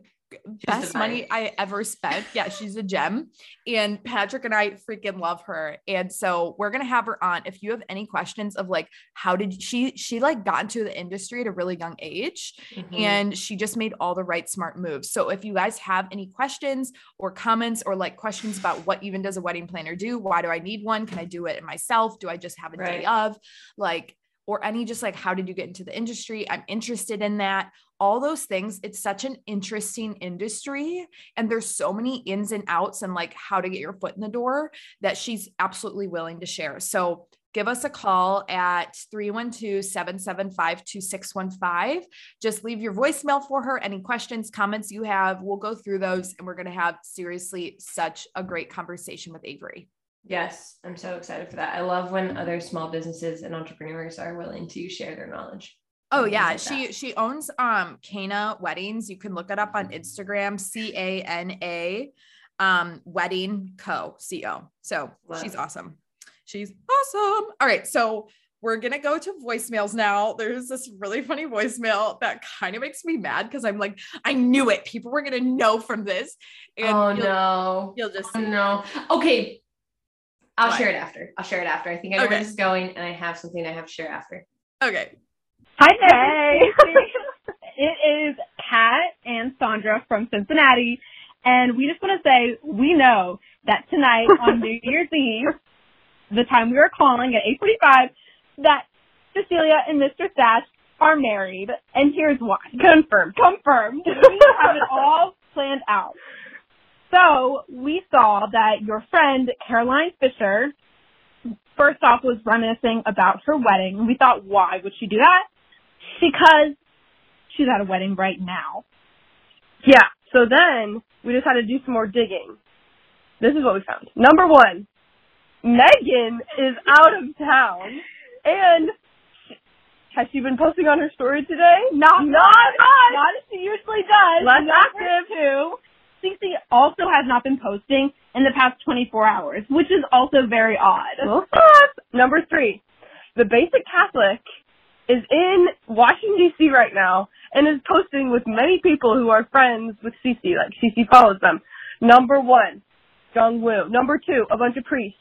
best money. I ever spent. Yeah, she's a gem. And Patrick and I freaking love her. And so we're gonna have her on. If you have any questions of like how did she she like got into the industry at a really young age Mhm. and she just made all the right smart moves. So if you guys have any questions or comments or like questions about what even does a wedding planner do? Why do I need one? Can I do it myself? Do I just have a day of? Like or any just like how did you get into the industry? I'm interested in that. All those things. It's such an interesting industry and there's so many ins and outs and like how to get your foot in the door that she's absolutely willing to share. So give us a call at 312 775 2615. Just leave your voicemail for her. Any questions, comments you have, we'll go through those and we're going to have seriously such a great conversation with Avery. Yes, I'm so excited for that. I love when other small businesses and entrepreneurs are willing to share their knowledge. Oh yeah, like she that. she owns um Cana Weddings. You can look it up on Instagram, C A N A um Wedding Co. C O. So Love she's awesome. She's awesome. All right, so we're gonna go to voicemails now. There's this really funny voicemail that kind of makes me mad because I'm like, I knew it. People were gonna know from this. And oh you'll, no. you'll just Oh no. Okay. I'll What? share it after. I'll share it after. I think I know where this is going, and I have something I have to share after. Okay. Hi there. it is Kat and Sandra from Cincinnati. And we just want to say we know that tonight on New Year's Eve, the time we were calling at 845, that Cecilia and Mr. Stash are married. And here's why. Confirmed. Confirmed. We have it all planned out. So we saw that your friend Caroline Fisher first off was reminiscing about her wedding. We thought, why would she do that? Because she's at a wedding right now. Yeah. So then we just had to do some more digging. This is what we found. Number one, Megan is out of town, and has she been posting on her story today? Not Not much. Not as she usually does. Less Number active. two, Cece also has not been posting in the past 24 hours, which is also very odd. Well. Number three, the basic Catholic is in Washington D.C. right now and is posting with many people who are friends with Cece. Like Cece follows them. Number one, Jung Woo. Number two, a bunch of priests.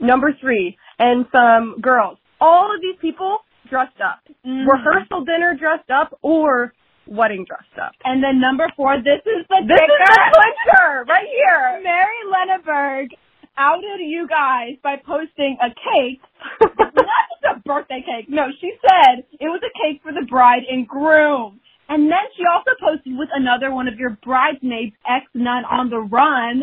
Number three, and some girls. All of these people dressed up. Mhm. Rehearsal dinner dressed up or wedding dressed up. And then number four, this is the This is the clincher right here. Mary Lenneberg outed you guys by posting a cake. Not just a birthday cake. No, she said it was a cake for the bride and groom. And then she also posted with another one of your bridesmaids, ex nun on the run.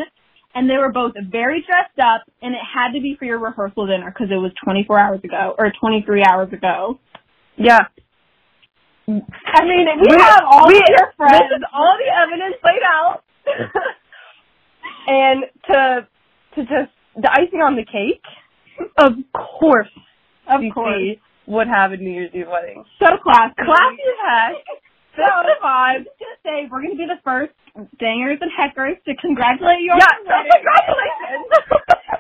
And they were both very dressed up, and it had to be for your rehearsal dinner because it was 24 hours ago or 23 hours ago. Yeah. I mean, we, have all we- your friends. This is all the evidence laid out. and to to just the icing on the cake, of course, of CC course. would have a New Year's Eve wedding. So classy. Classy as heck. So five. Just gonna say we're gonna be the first dangers and heckers to congratulate you on Yeah, your wedding. congratulations.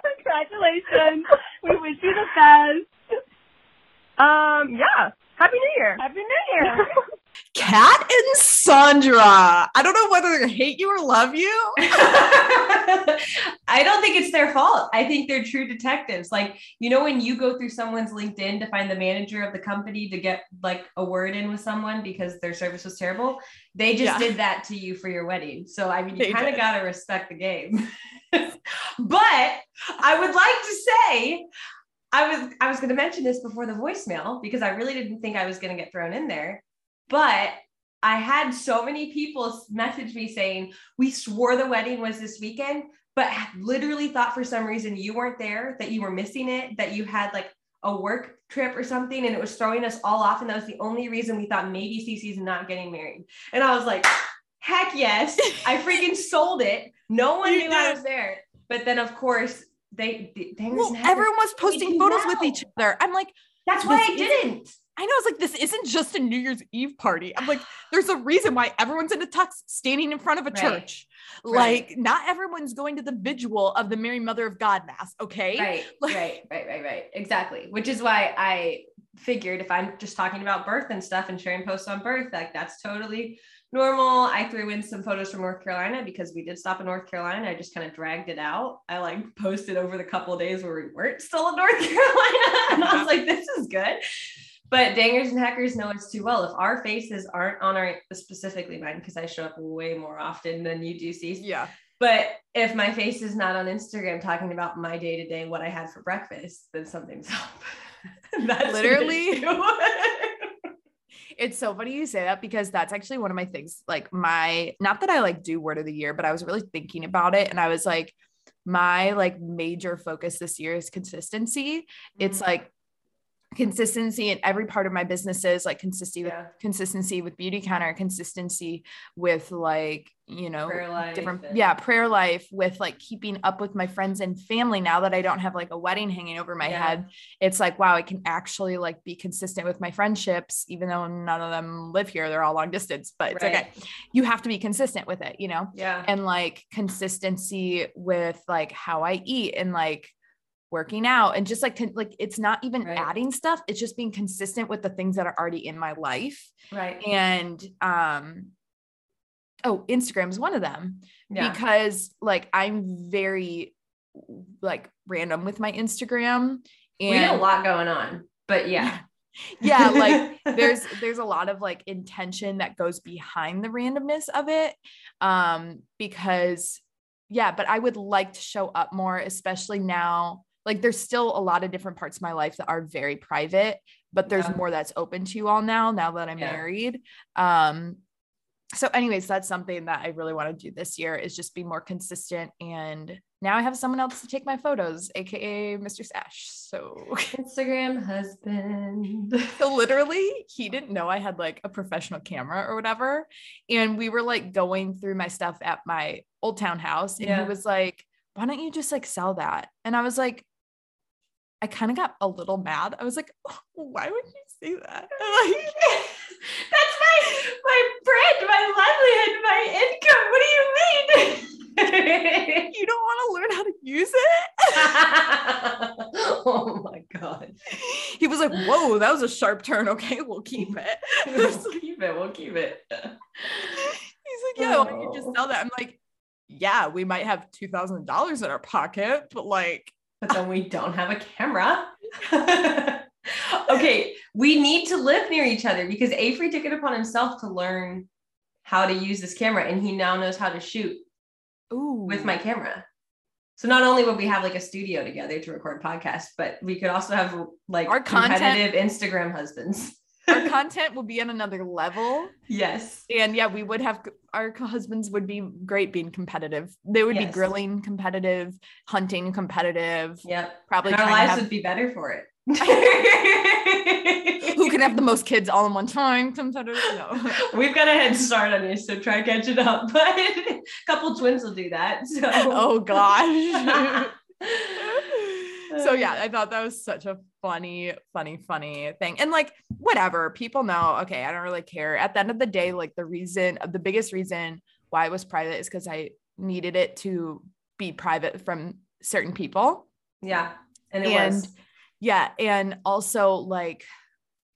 congratulations. We wish you the best. Um, yeah. Happy New Year. Happy New Year. Kat and Sandra. I don't know whether they hate you or love you. I don't think it's their fault. I think they're true detectives. Like, you know, when you go through someone's LinkedIn to find the manager of the company to get like a word in with someone because their service was terrible, they just Yeah. did that to you for your wedding. So, I mean, you kind of got to respect the game. but I would like to say, I was I was going to mention this before the voicemail because I really didn't think I was going to get thrown in there. But I had so many people message me saying, we swore the wedding was this weekend, but literally thought for some reason you weren't there, that you were missing it, that you had like a work trip or something, and it was throwing us all off. And that was the only reason we thought maybe Cece's not getting married. And I was like, heck yes, I freaking sold it. No one You knew I was there. But then, of course, they, they, Well, everyone was posting photos with each other. I'm like, That's why I didn't. I know it's like this isn't just a New Year's Eve party. I'm like, there's a reason why everyone's in a tux standing in front of a Right. church. Right. Like, not everyone's going to the vigil of the Mary Mother of God Mass, okay? Right, Like- right, right, right, right. Exactly. Which is why I figured if I'm just talking about birth and stuff and sharing posts on birth, like that's totally normal. I threw in some photos from North Carolina because we did stop in North Carolina. I just kind of dragged it out. I like posted over the couple of days where we weren't still in North Carolina. And I was like, this is good. But dangers and hackers know us too well. If our faces aren't on our specifically mine, because I show up way more often than you do, see. Yeah. But if my face is not on Instagram talking about my day to day, what I had for breakfast, then something's up. That's Literally. It's so funny you say that because that's actually one of my things. Like my, not that I like do word of the year, but I was really thinking about it, and I was like, my like major focus this year is consistency. It's Mhm. like consistency in every part of my businesses, like consistency with consistency with Beautycounter, consistency with like, you know, life different and- yeah, prayer life with like keeping up with my friends and family now that I don't have like a wedding hanging over my Yeah. head. It's like, wow, I can actually like be consistent with my friendships, even though none of them live here. They're all long distance, but it's okay. You have to be consistent with it, you know? Yeah. and like consistency with like how I eat and like working out and just like like it's not even Right. adding stuff it's just being consistent with the things that are already in my life right. and um oh Instagram is one of them Yeah. because like I'm very like random with my Instagram and we had a lot going on, but yeah. yeah like there's there's a lot of like intention that goes behind the randomness of it um because yeah but i would like to show up more especially now like there's still a lot of different parts of my life that are very private but there's Yeah. more that's open to you all now now that i'm Yeah. married um so anyways that's something that i really want to do this year is just be more consistent and now i have someone else to take my photos aka mr sash so Instagram husband. so literally, he didn't know I had like a professional camera or whatever. And we were like going through my stuff at my old town house. And Yeah. he was like, why don't you just like sell that? And I was like, I kind of got a little mad. I was like, "Oh, why would you say that? Like, That's my my bread, my livelihood, my income. What do you mean? you don't want to learn how to use it? oh my god. He was like, whoa, that was a sharp turn. Okay, we'll keep it. We'll keep it. We'll keep it. He's like, yeah, why don't you just Oh. sell that? I'm like, yeah, we might have $2,000 in our pocket, but like, But then we don't have a camera. okay, we need to live near each other because Avery took it upon himself to learn how to use this camera and he now knows how to shoot ooh, with my camera. So not only would we have like a studio together to record podcasts, but we could also have like Our content- competitive Instagram husbands. Our content will be on another level. yes. And yeah, we would have our husbands would be great being competitive. They would be grilling competitive, hunting competitive, Yep. probably And our lives have- would be better for it. who can have the most kids all in one time competitive. No. We've got a head start on you, so try catching up. But a couple twins will do that. So oh gosh. So yeah, I thought that was such a funny, funny, funny thing. And like, whatever, people know, okay, I don't really care. At the end of the day, like the reason, uh, the biggest reason why it was private is because I needed it to be private from certain people. Yeah. And it And was. yeah, and also like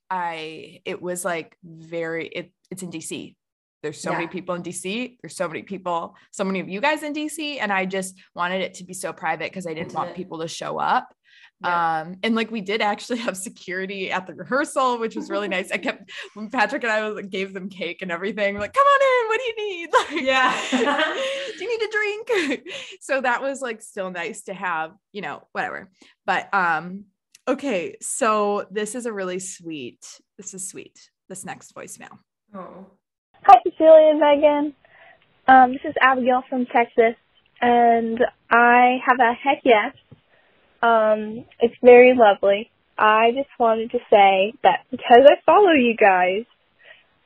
I it was like very it it's in DC. There's so many people in DC. There's so many people, so many of you guys in DC. And I just wanted it to be so private because I didn't want people to show up. Yeah. Um, and like we did actually have security at the rehearsal, which was really nice. I kept when Patrick and I was, gave them cake and everything. We're like, come on in, what do you need? Like, Yeah. do you need a drink? so that was like still nice to have, you know, whatever. But um, okay, so this is a really sweet, this is sweet. This next voicemail. oh. Hi, Cecilia and Megan. Um, this is Abigail from Texas, and I have a heck yes. Um, it's very lovely. I just wanted to say that because I follow you guys,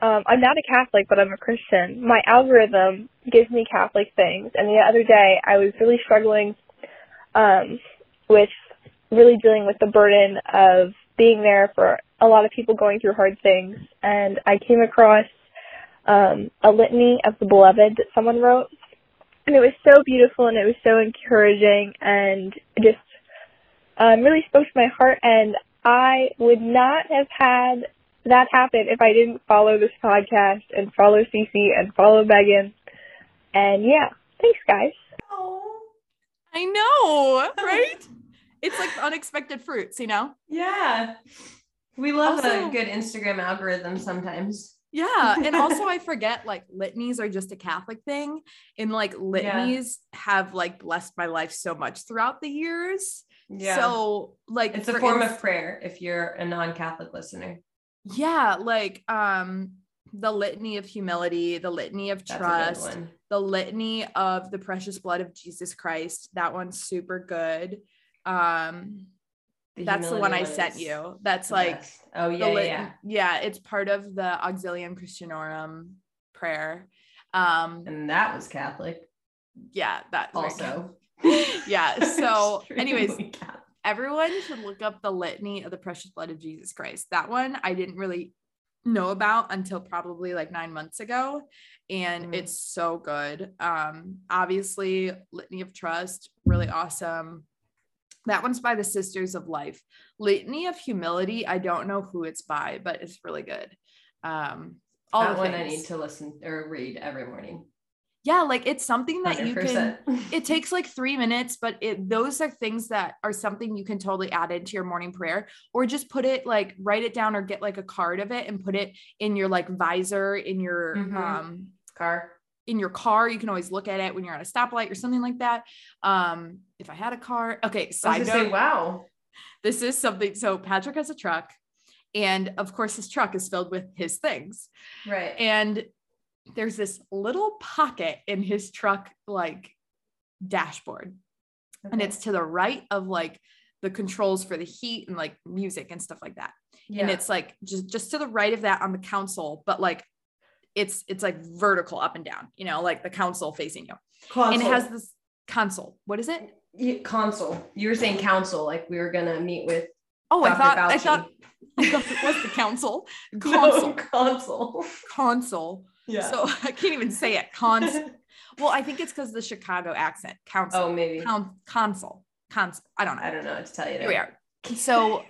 um, I'm not a Catholic, but I'm a Christian. My algorithm gives me Catholic things, and the other day I was really struggling um, with really dealing with the burden of being there for a lot of people going through hard things, and I came across um, a litany of the beloved that someone wrote. And it was so beautiful and it was so encouraging and just um, really spoke to my heart. And I would not have had that happen if I didn't follow this podcast and follow Cece and follow Megan. And yeah, thanks guys. Oh. I know, right? it's like unexpected fruits, you know? Yeah. We love Also- a good Instagram algorithm sometimes. Yeah. And also I forget like litanies are just a Catholic thing. And like litanies have like blessed my life so much throughout the years. Yeah. So like it's a form of prayer if you're a non-Catholic listener. yeah, like um the litany of humility, the litany of That's a good trust, the litany of the precious blood of Jesus Christ. That one's super good. Um, that's the one I sent you. That's like best. oh yeah, yeah, lit- yeah. yeah, it's part of the Auxilium Christianorum prayer. Um, And that was Catholic yeah, that also. yeah. So, anyways, Catholic. everyone should look up the litany of the precious blood of Jesus Christ. That one I didn't really know about until probably like nine months ago. And Mm. it's so good. Um, obviously, Litany of Trust, really awesome. That one's by the Sisters of Life. Litany of Humility, I don't know who it's by, but it's really good. Um, all that the one I need to listen or read every morning. yeah, like it's something that you can it takes like three minutes, but it those are things that are something you can totally add into your morning prayer, or just put it like write it down or get like a card of it and put it in your like visor in your Mhm. um car. In your car. You can always look at it when you're at a stoplight or something like that. Um, if I had a car, okay. I Side note, say, wow. this is something. So Patrick has a truck, and of course his truck is filled with his things Right. and there's this little pocket in his truck like dashboard and it's to the right of like the controls for the heat and like music and stuff like that yeah. and it's like just just to the right of that on the console but like it's it's like vertical up and down you know like the console facing you console. and it has this console what is it Yeah, console. You were saying council, like we were gonna meet with oh i Dr. thought i Fauci. thought I thought it was the council No, console console. console Yeah. so i can't even say it cons well i think it's because the chicago accent council oh, maybe. Con- console console i don't know I don't know what to tell you. here we are so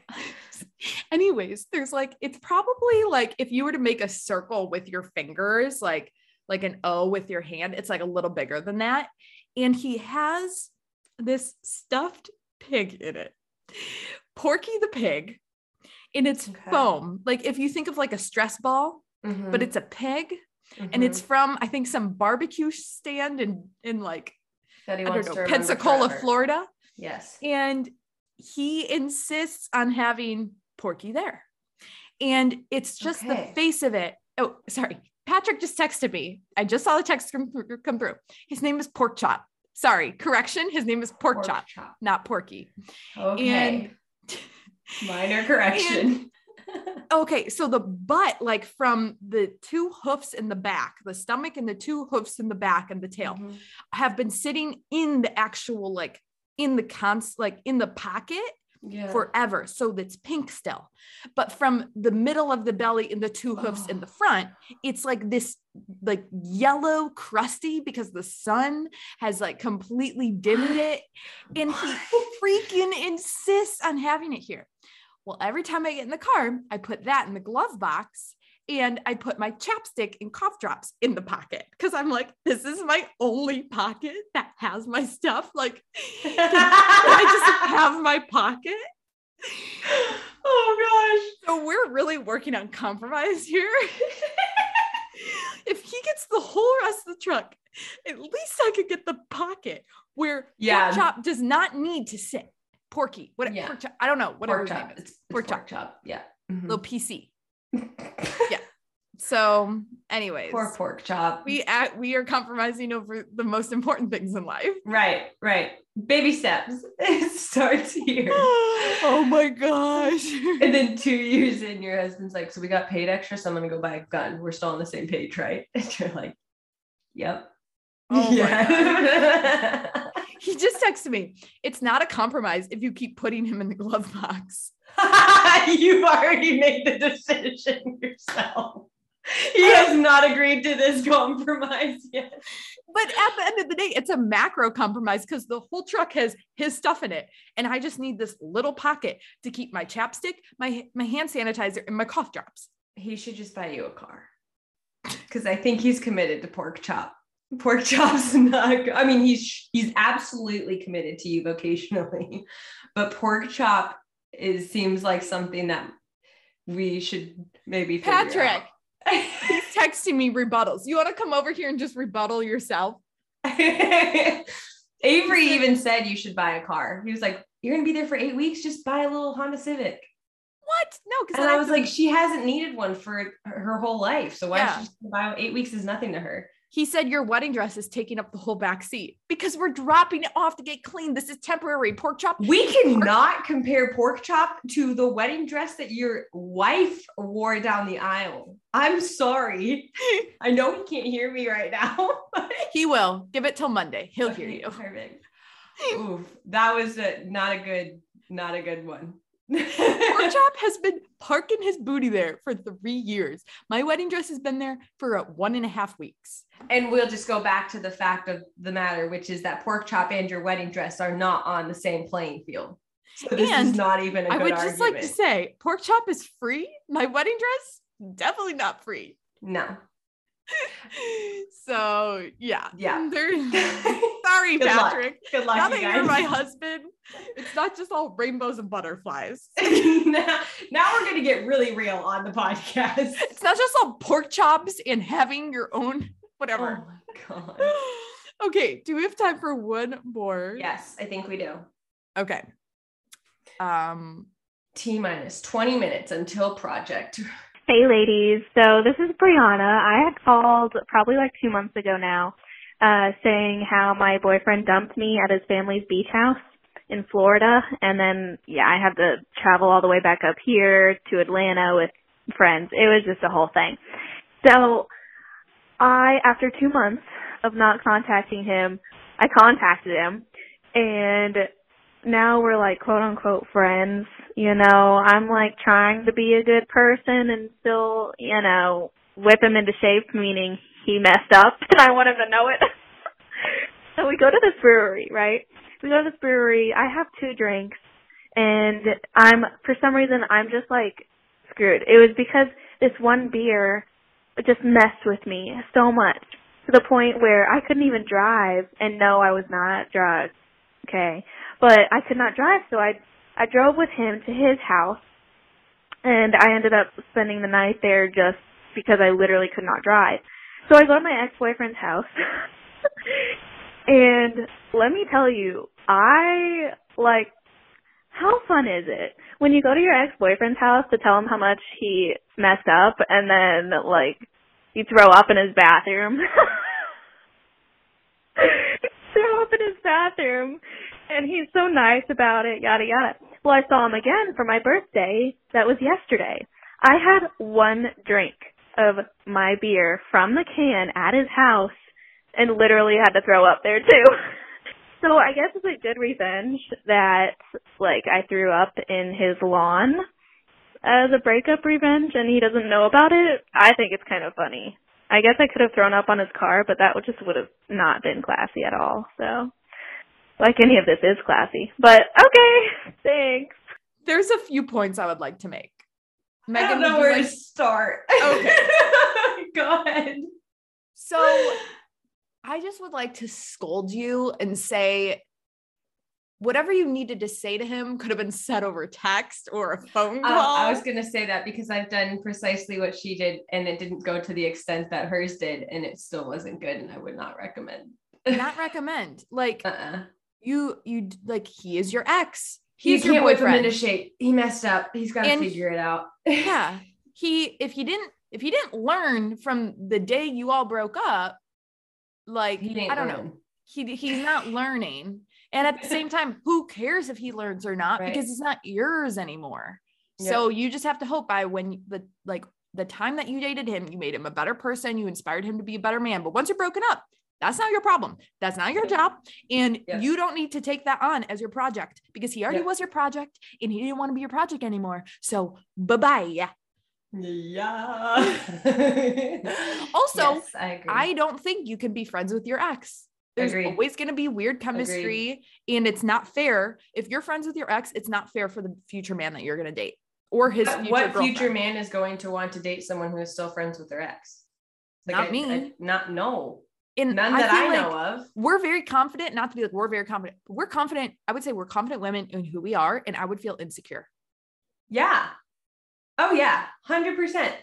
anyways there's like it's probably like if you were to make a circle with your fingers like like an o with your hand it's like a little bigger than that and he has this stuffed pig in it porky the pig and it's Okay. foam like if you think of like a stress ball Mhm, but it's a pig and mhm. it's from i think some barbecue stand in in like that he i wants don't to know pensacola forever. florida Yes. and he insists on having Porky there. And it's just the face of it. Oh, sorry. Patrick just texted me. I just saw the text come, through- come through. His name is Pork Chop. Sorry, correction. His name is Pork, Pork Chop, chop. not Porky. Okay. And Minor correction. okay, so the butt, like from the two hoofs in the back, the stomach and the two hoofs in the back and the tail, Mhm. have been sitting in the actual, like in the cons, like in the pocket Yeah. forever. So that's pink still. But from the middle of the belly and the two hoofs in the oh. front, it's like this like yellow crusty because the sun has like completely dimmed it. And he freaking insists on having it here. Well, every time I get in the car, I put that in the glove box and I put my chapstick and cough drops in the pocket because I'm like, this is my only pocket that has my stuff. Like, I just have my pocket? oh gosh. So we're really working on compromise here. if he gets the whole rest of the truck, at least I could get the pocket where Yeah. pork chop does not need to sit. Porky, what Yeah. pork chop, I don't know, whatever Pork chop. It's, it's Pork pork, chop. chop. Yeah. Mhm. Little PC. So, anyways, Poor pork chop. we at, we are compromising over the most important things in life. Right, right. Baby steps. It starts here. oh my gosh. And then two years in, your husband's like, So we got paid extra, so I'm gonna go buy a gun. We're still on the same page, right? And you're like, Yep. Oh yeah. He just texted me. It's not a compromise if you keep putting him in the glove box. You've already made the decision yourself. He has not agreed to this compromise yet. But at the end of the day, it's a macro compromise because the whole truck has his stuff in it. And I just need this little pocket to keep my chapstick, my, my hand sanitizer, and my cough drops. He should just buy you a car. Because I think he's committed to pork chop. Pork chop's not. I mean, he's he's absolutely committed to you vocationally, but pork chop is seems like something that we should maybe Patrick, he's texting me rebuttals. You want to come over here and just rebuttal yourself? Avery even said you should buy a car. He was like, "You're gonna be there for eight weeks. Just buy a little Honda Civic." What? No, because I was like, she hasn't needed one for her whole life. So why Yeah. should she buy eight weeks is nothing to her. He said your wedding dress is taking up the whole back seat because we're dropping it off to get clean. This is temporary. Pork chop. We cannot compare pork chop to the wedding dress that your wife wore down the aisle. I'm sorry. I know he can't hear me right now. He will. Give it till Monday. He'll hear you. Perfect. Oof, that was a, not a good, not a good one. Pork chop has been parking his booty there for three years. My wedding dress has been there for uh, one and a half weeks. and we'll just go back to the fact of the matter, which is that pork chop and your wedding dress are not on the same playing field. So this And is not even a I would argument. just like to say pork chop is free. My wedding dress, definitely not free. no. So yeah. Yeah. Sorry, Good luck. Patrick. Good luck, Now you that you're my husband, it's not just all rainbows and butterflies. now, now we're gonna get really real on the podcast. It's not just all pork chops and having your own whatever. Oh my god. okay, do we have time for one more? Yes, I think we do. Okay. Um, T minus 20 minutes until project. Hey ladies, so this is Brianna. I had called probably like two months ago now, uh, saying how my boyfriend dumped me at his family's beach house in Florida, and then yeah, I had to travel all the way back up here to Atlanta with friends. It was just a whole thing. So I, after two months of not contacting him, I contacted him, and now we're like quote unquote friends. You know, I'm like trying to be a good person and still, you know, whip him into shape, meaning he messed up and I want him to know it. so we go to this brewery, right? We go to this brewery. I have two drinks and I'm, for some reason, I'm just like screwed. It was because this one beer just messed with me so much to the point where I couldn't even drive and no, I was not drugged. Okay. But I could not drive, so I I drove with him to his house and I ended up spending the night there just because I literally could not drive. So I go to my ex-boyfriend's house. and let me tell you, I like how fun is it when you go to your ex-boyfriend's house to tell him how much he messed up and then like you throw up in his bathroom? throw up in his bathroom and he's so nice about it, yada yada. Well, I saw him again for my birthday. That was yesterday. I had one drink of my beer from the can at his house and literally had to throw up there too. so I guess it's a good revenge that like I threw up in his lawn as a breakup revenge and he doesn't know about it. I think it's kind of funny. I guess I could have thrown up on his car, but that would just would have not been classy at all. So like any of this is classy. But okay, thanks. there's a few points I would like to make. I Megan, don't know where like- to start. Okay. Go ahead. So I just would like to scold you and say whatever you needed to say to him could have been said over text or a phone Uh, call. I was going to say that because I've done precisely what she did and it didn't go to the extent that hers did and it still wasn't good and I would not recommend. not recommend. Like uh-uh. You you like he is your ex. He He's your can't whip him boyfriend. into shape. He messed up. He's got to figure it out. yeah. He if he didn't if he didn't learn from the day you all broke up, like He I don't know. he he's not learning and at the same time who cares if he learns or not Right. because it's not yours anymore Yep. so you just have to hope by when the like the time that you dated him you made him a better person you inspired him to be a better man but once you're broken up that's not your problem that's not your job and Yep. you don't need to take that on as your project because he already Yep. was your project and he didn't want to be your project anymore so bye-bye Yeah. Yeah. Also, Yes, I. I don't think you can be friends with your ex. There's Agreed. always going to be weird chemistry, and it's not fair. If you're friends with your ex, it's not fair for the future man that you're going to date or his What- future what girlfriend. future man is going to want to date someone who is still friends with their ex? Not I- me. I- not no. And None that I like know of. We're very confident, not to be like we're very confident. We're confident. I would say we're confident women in who we are, and I would feel insecure. Yeah. Oh yeah, hundred percent.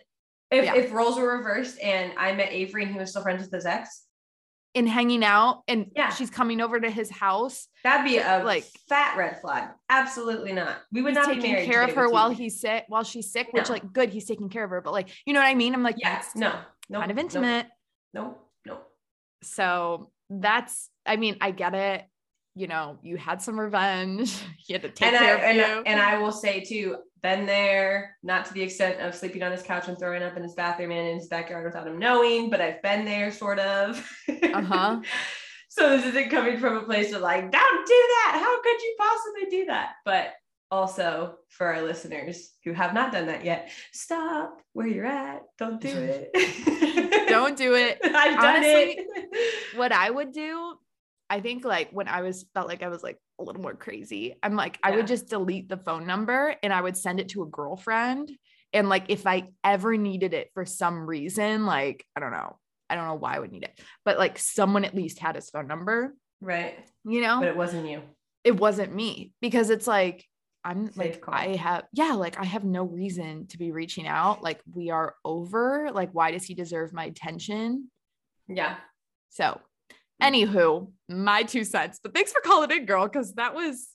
If Yeah. if roles were reversed and I met Avery and he was still friends with his ex, and hanging out and Yeah. she's coming over to his house. That'd be a Like- fat red flag. Absolutely not. We would not be taking married care of her while he's sick, while she's sick, which like good, he's taking care of her, but like, you know what I mean? I'm like, Yeah, that's no, no, kind of intimate. No, no. So that's, I mean, I get it. You know, you had some revenge. You had to take And I, care and, of I- you. and I will say too, been there, not to the extent of sleeping on his couch and throwing up in his bathroom and in his backyard without him knowing, but I've been there sort of. Uh-huh. so this isn't coming from a place of like, don't do that. How could you possibly do that? But also for our listeners who have not done that yet, stop where you're at. Don't do it. Don't do it. I've done Honestly, it. what I would do, I think like when I was felt like I was like a little more crazy, I'm like, I would just delete the phone number and I would send it to a girlfriend. And like if I ever needed it for some reason, like I don't know, I don't know why I would need it, but like someone at least had his phone number, right. you know? But it wasn't you. it wasn't me because it's like I'm Safe like call. I have yeah like I have no reason to be reaching out like we are over like why does he deserve my attention Yeah. so mm. anywho my two cents but thanks for calling in girl because that was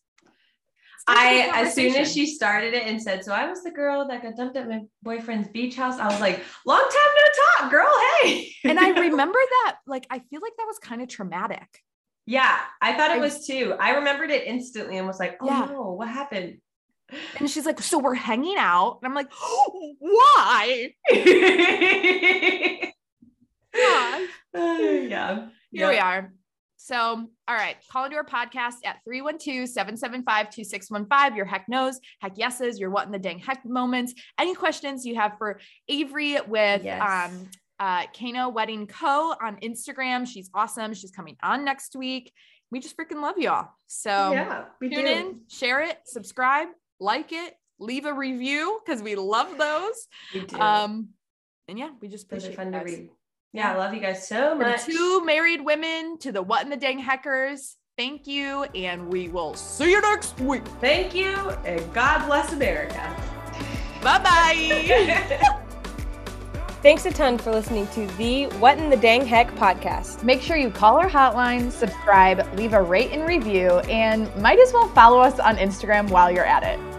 such a good I as soon as she started it and said, "So I was the girl that got dumped at my boyfriend's beach house," I was like, "Long time no talk, girl. Hey." and I remember that like I feel like that was kind of traumatic yeah, I thought it I- was too. I remembered it instantly and was like, "Oh Yeah. no, what happened?" and she's like so we're hanging out and I'm like why Uh, yeah. Here we are. So, all right, call into our podcast at 312-775-2615. Your heck knows, heck yeses, your what in the dang heck moments. Any questions you have for Avery with Yes. um uh Kano Wedding Co on Instagram. She's awesome. She's coming on next week. We just freaking love y'all. So yeah, tune do. in, share it, subscribe, like it, leave a review because we love those. We do. Um, and yeah, we just appreciate fun to read. Yeah, I love you guys so the much. two married women to the what in the dang heckers. Thank you, and we will see you next week. Thank you, and God bless America. Bye bye. Thanks a ton for listening to the What in the Dang Heck podcast. Make sure you call our hotline, subscribe, leave a rate and review, and might as well follow us on Instagram while you're at it.